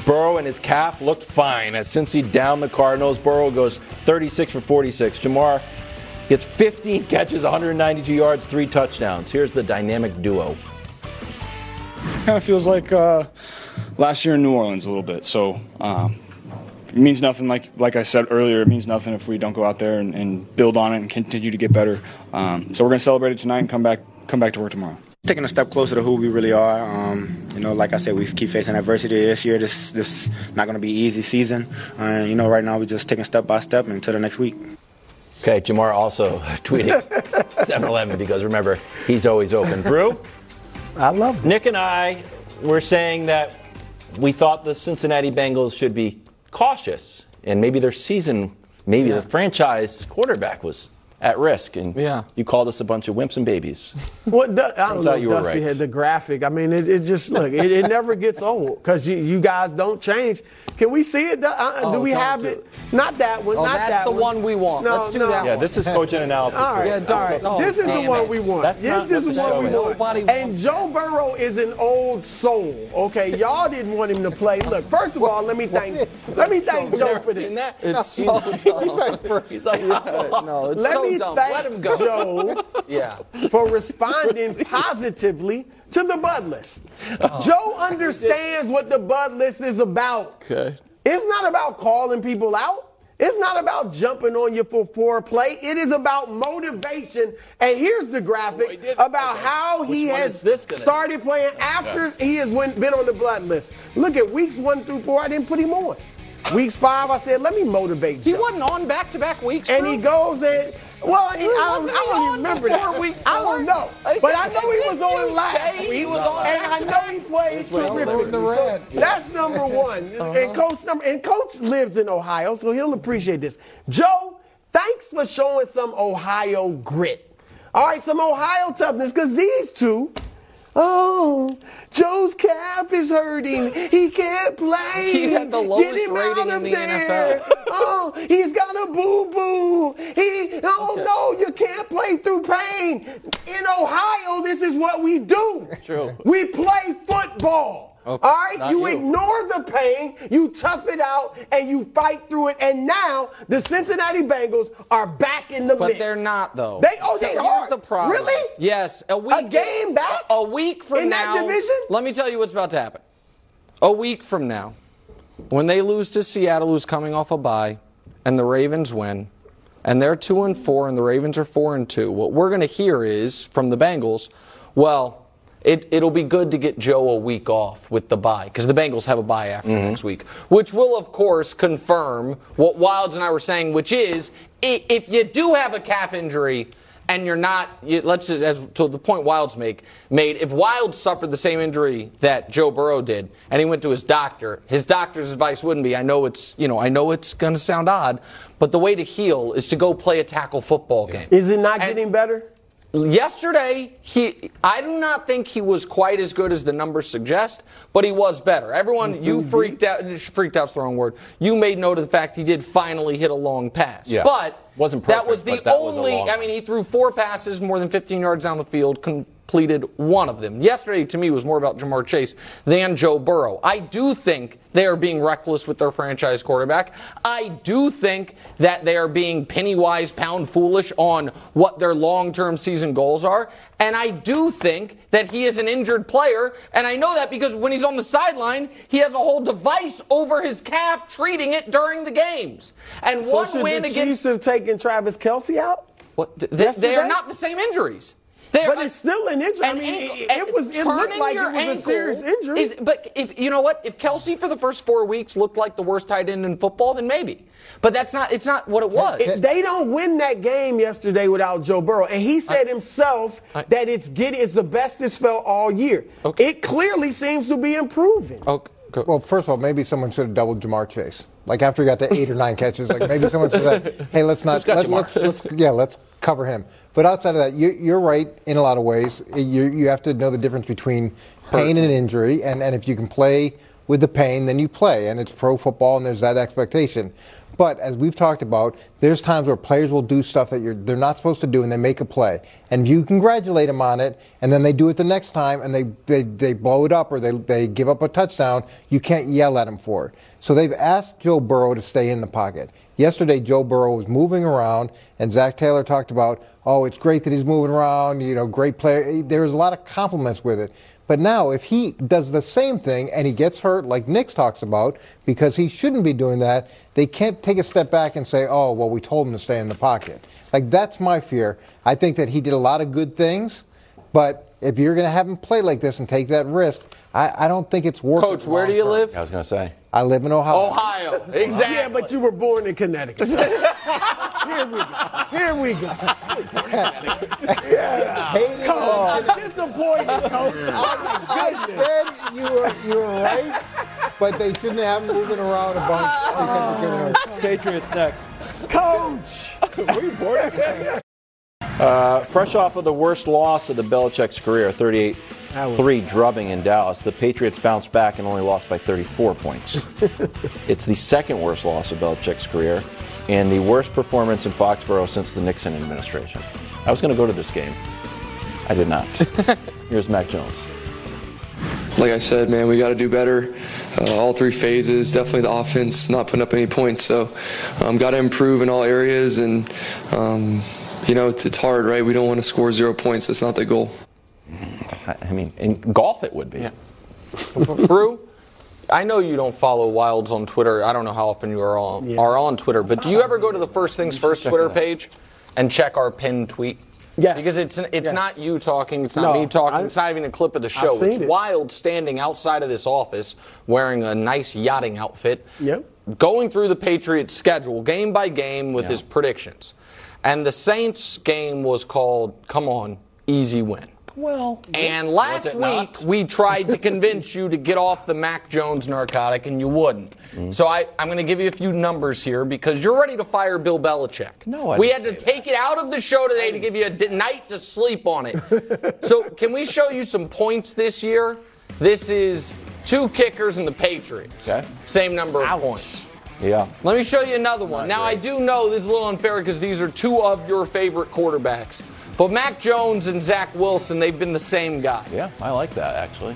Speaker 1: Burrow and his calf looked fine as since he downed the Cardinals. Burrow goes 36 for 46. Ja'Marr gets 15 catches, 192 yards, three touchdowns. Here's the dynamic duo.
Speaker 20: kind of feels like uh, last year in New Orleans a little bit. So um, it means nothing. Like like I said earlier, it means nothing if we don't go out there and, and build on it and continue to get better. Um, so we're going to celebrate it tonight and come back come back to work tomorrow.
Speaker 21: taking a step closer to who we really are. Um, you know, like I said, we keep facing adversity this year. This this is not going to be easy season. Uh, you know, right now we're just taking step by step until the next week.
Speaker 1: Okay, Ja'Marr also tweeted 7 Eleven because remember, he's always open. Brou?
Speaker 3: I love
Speaker 1: Nick and I were saying that we thought the Cincinnati Bengals should be cautious and maybe their season, maybe the franchise quarterback was at risk. And
Speaker 2: Yeah.
Speaker 1: you called us a bunch of wimps and babies.
Speaker 3: What Du- I don't know
Speaker 1: you were
Speaker 3: Dusty
Speaker 1: right.
Speaker 3: had the graphic. I mean, it, it just look. It, it never gets old because you, you guys don't change. Can we see it? Uh, do
Speaker 2: Oh,
Speaker 3: we
Speaker 2: don't
Speaker 3: have
Speaker 2: do
Speaker 3: it?
Speaker 2: it.
Speaker 3: Not that one.
Speaker 2: Oh,
Speaker 3: not
Speaker 2: that's
Speaker 3: that
Speaker 2: the
Speaker 3: one.
Speaker 2: one we want.
Speaker 3: No,
Speaker 2: Let's do
Speaker 3: no.
Speaker 2: that
Speaker 1: Yeah,
Speaker 2: one.
Speaker 1: this is coach and analysis.
Speaker 3: All right,
Speaker 2: Yeah,
Speaker 3: all
Speaker 2: oh,
Speaker 3: this is the one
Speaker 2: it.
Speaker 3: we want.
Speaker 1: That's
Speaker 3: This,
Speaker 1: not
Speaker 3: this
Speaker 1: what
Speaker 3: is
Speaker 1: the
Speaker 3: what we want.
Speaker 2: Nobody
Speaker 3: And
Speaker 2: wants
Speaker 3: Joe Burrow is an old soul. Okay, y'all didn't want him to play. Look, first of all, let me thank let me thank Joe for this.
Speaker 2: It's so dumb. He's like, no, it's
Speaker 3: Let me
Speaker 2: dumb.
Speaker 3: thank
Speaker 2: Let him go.
Speaker 3: Joe
Speaker 2: Yeah.
Speaker 3: for responding positively to the Bud list. Uh-huh. Joe understands what the Bud list is about.
Speaker 2: Okay.
Speaker 3: It's not about calling people out. It's not about jumping on you for foreplay. It is about motivation. And here's the graphic about how he
Speaker 1: Which one
Speaker 3: has started playing after he has went, been on the blood list. Look at weeks one through four, I didn't put him on. Weeks five, I said, let me motivate
Speaker 2: He wasn't on back to back weeks.
Speaker 3: And
Speaker 2: bro.
Speaker 3: he goes and well, he, I, don't,
Speaker 2: Wasn't
Speaker 3: I don't remember that.
Speaker 2: week
Speaker 3: I don't know, but I know he was on
Speaker 2: you
Speaker 3: last week,
Speaker 2: he was on
Speaker 3: and I know he played terrific. So that's number one. And coach number and coach lives in Ohio, so he'll appreciate this. Joe, thanks for showing some Ohio grit. All right, some Ohio toughness, because these two. Oh, Joe's calf is hurting. He can't play.
Speaker 2: He had the
Speaker 3: Get
Speaker 2: lowest
Speaker 3: him
Speaker 2: rating
Speaker 3: out
Speaker 2: in
Speaker 3: of
Speaker 2: the
Speaker 3: there.
Speaker 2: NFL.
Speaker 3: Oh, he's got a boo boo. He, oh no, you can't play through pain. In Ohio, this is what we do.
Speaker 2: True.
Speaker 3: We play football.
Speaker 2: Okay,
Speaker 3: All right, you,
Speaker 2: you.
Speaker 3: ignore the pain, you tough it out, and you fight through it. And now the Cincinnati Bengals are back in the
Speaker 2: But
Speaker 3: mix.
Speaker 2: they're not though.
Speaker 3: They oh
Speaker 2: So
Speaker 3: they
Speaker 2: here's
Speaker 3: are.
Speaker 2: the problem.
Speaker 3: Really?
Speaker 2: Yes, a week
Speaker 3: A game back?
Speaker 2: A, a week from
Speaker 3: In that
Speaker 2: now.
Speaker 3: division?
Speaker 2: Let me tell you what's about to happen. A week from now, when they lose to Seattle, who's coming off a bye, and the Ravens win, and they're two and four, and the Ravens are four and two. What we're going to hear is from the Bengals, well. It, it'll be good to get Joe a week off with the bye because the Bengals have a bye after mm-hmm. next week, which will, of course, confirm what Wildes and I were saying, which is if you do have a calf injury and you're not, you, let's just, as to the point Wildes make made, if Wildes suffered the same injury that Joe Burrow did and he went to his doctor, his doctor's advice wouldn't be, I know it's, you know, I know it's going to sound odd, but the way to heal is to go play a tackle football game.
Speaker 3: Is it not getting better?
Speaker 2: Yesterday, he I do not think he was quite as good as the numbers suggest, but he was better. Everyone, mm-hmm. you freaked out. Freaked out's the wrong word. You made note of the fact he did finally hit a long pass,
Speaker 1: Yeah.
Speaker 2: but
Speaker 1: Wasn't
Speaker 2: that
Speaker 1: perfect,
Speaker 2: was the
Speaker 1: that was
Speaker 2: only.
Speaker 1: long
Speaker 2: I mean, he threw four passes more than 15 yards down the field, completed completed one of them. Yesterday, to me, was more about Ja'Marr Chase than Joe Burrow. I do think they are being reckless with their franchise quarterback. I do think that they are being penny wise, pound foolish on what their long term season goals are. And I do think that he is an injured player. And I know that because when he's on the sideline, he has a whole device over his calf treating it during the games. And
Speaker 3: So
Speaker 2: one
Speaker 3: should
Speaker 2: win
Speaker 3: the
Speaker 2: against
Speaker 3: Chiefs have taken Travis Kelce out?
Speaker 2: What? They, they are not the same injuries. They're,
Speaker 3: But it's still an injury. I mean,
Speaker 2: ankle-
Speaker 3: it- it was- it looked like it was a serious injury.
Speaker 2: is- but if you know what, if Kelce for the first four weeks looked like the worst tight end in football, then maybe. But that's not. It's not what it was.
Speaker 3: If they don't win that game yesterday without Joe Burrow, and he said himself that it's getting it's the best it's felt all year. It clearly seems to be improving. Oh, okay.
Speaker 11: Well, first of all, maybe someone should have doubled Ja'Marr Chase. Like after he got to eight or nine catches, like maybe someone said, "Hey, let's not let,
Speaker 14: Ja'Marr?
Speaker 11: let's, let's yeah, let's cover him." But outside of that, you, you're right in a lot of ways. You you have to know the difference between pain and injury, and and if you can play with the pain, then you play, and it's pro football, and there's that expectation. But as we've talked about, there's times where players will do stuff that you're, they're not supposed to do, and they make a play, and you congratulate them on it, and then they do it the next time, and they they, they blow it up or they they give up a touchdown. You can't yell at them for it. So they've asked Joe Burrow to stay in the pocket. Yesterday, Joe Burrow was moving around, and Zac Taylor talked about, oh, it's great that he's moving around. You know, great player. There was a lot of compliments with it. But now, if he does the same thing and he gets hurt, like Nick talks about, because he shouldn't be doing that, they can't take a step back and say, oh, well, we told him to stay in the pocket. Like, that's my fear. I think that he did a lot of good things, but if you're going to have him play like this and take that risk, I, I don't think it's worth it.
Speaker 2: Coach, where do you
Speaker 11: long-term.
Speaker 2: live?
Speaker 14: I was going to say.
Speaker 11: I live in Ohio.
Speaker 2: Ohio, exactly.
Speaker 3: Yeah, but you were born in Connecticut. Here we go. Here we go. yeah.
Speaker 11: Hating
Speaker 3: Coach,
Speaker 11: on-
Speaker 3: disappointed, Coach.
Speaker 11: I said you were you were right, but they shouldn't have him moving around a bunch. because you're
Speaker 1: Patriots next.
Speaker 3: Coach.
Speaker 1: Were you born Uh, fresh off of the worst loss of the Belichick's career, 38 3 drubbing in Dallas, the Patriots bounced back and only lost by 34 points. it's the second worst loss of Belichick's career and the worst performance in Foxborough since the Nixon administration. I was going to go to this game. I did not. Here's Mac Jones.
Speaker 22: like I said, man, we got to do better. Uh, all three phases, definitely the offense not putting up any points. So, um, got to improve in all areas. And, um, you know, it's, it's hard, right? We don't want to score zero points. That's not the goal.
Speaker 14: I mean, in golf it would be.
Speaker 2: Brou, I know you don't follow Wildes on Twitter. I don't know how often you are on, are on Twitter, but do you ever go to the First Things First Twitter page and check our pinned tweet?
Speaker 3: Yes.
Speaker 2: Because it's it's
Speaker 3: Yes.
Speaker 2: not you talking, it's not
Speaker 3: No,
Speaker 2: me talking,
Speaker 3: I-
Speaker 2: it's not even a clip of the show. It's
Speaker 3: it.
Speaker 2: Wild standing outside of this office wearing a nice yachting outfit.
Speaker 3: Yep.
Speaker 2: Going through the Patriots schedule game by game with
Speaker 14: Yeah.
Speaker 2: his predictions. And the Saints game was called Come On, Easy Win.
Speaker 1: Well,
Speaker 2: And last week
Speaker 1: not?
Speaker 2: we tried to convince you to get off the Mac Jones narcotic, and you wouldn't.
Speaker 1: Mm-hmm.
Speaker 2: So I, I'm going to give you a few numbers here because you're ready to fire Bill Belichick.
Speaker 14: No, I
Speaker 2: we had to take it out of the show today to give you a d- night to sleep on it. so can we show you some points this year? This is two kickers and the Patriots.
Speaker 14: Okay.
Speaker 2: Same number of points.
Speaker 14: Yeah.
Speaker 2: Let me show you another one. now, I do know this is a little unfair because these are two of your favorite quarterbacks. But Mac Jones and Zach Wilson, they've been the same guy.
Speaker 14: Yeah, I like that actually.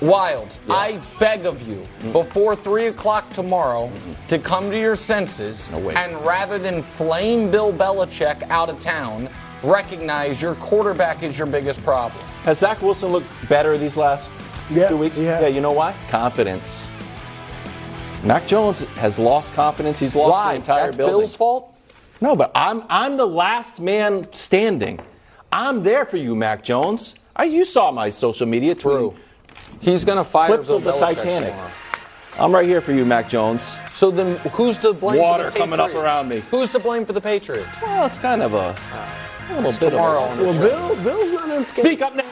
Speaker 2: Wild, I beg of you,
Speaker 14: Mm.
Speaker 2: before 3 o'clock tomorrow, to come to your senses
Speaker 14: No
Speaker 2: and rather than flame Bill Belichick out of town, recognize your quarterback is your biggest problem.
Speaker 1: Has Zach Wilson looked better these last
Speaker 3: Yeah,
Speaker 1: two weeks?
Speaker 3: yeah.
Speaker 1: Yeah, you know why?
Speaker 14: Confidence.
Speaker 1: Mac Jones has lost confidence. He's lost
Speaker 2: Why?
Speaker 1: the entire
Speaker 2: That's
Speaker 1: building.
Speaker 2: Bill's fault?
Speaker 1: No, but I'm I'm the last man standing. I'm there for you, Mac Jones. I, you saw my social media tweet.
Speaker 2: He's going to fire
Speaker 1: Clips of the
Speaker 2: Belichick
Speaker 1: Titanic.
Speaker 2: tomorrow.
Speaker 1: I'm right here for you, Mac Jones.
Speaker 2: So then, who's to blame?
Speaker 1: Water
Speaker 2: for the
Speaker 1: coming up around me.
Speaker 2: Who's to blame for the Patriots?
Speaker 1: Well, it's kind of a, a little bit
Speaker 2: tomorrow
Speaker 1: of a,
Speaker 3: Well, Bill, Bill's not unscathed.
Speaker 1: Speak up now.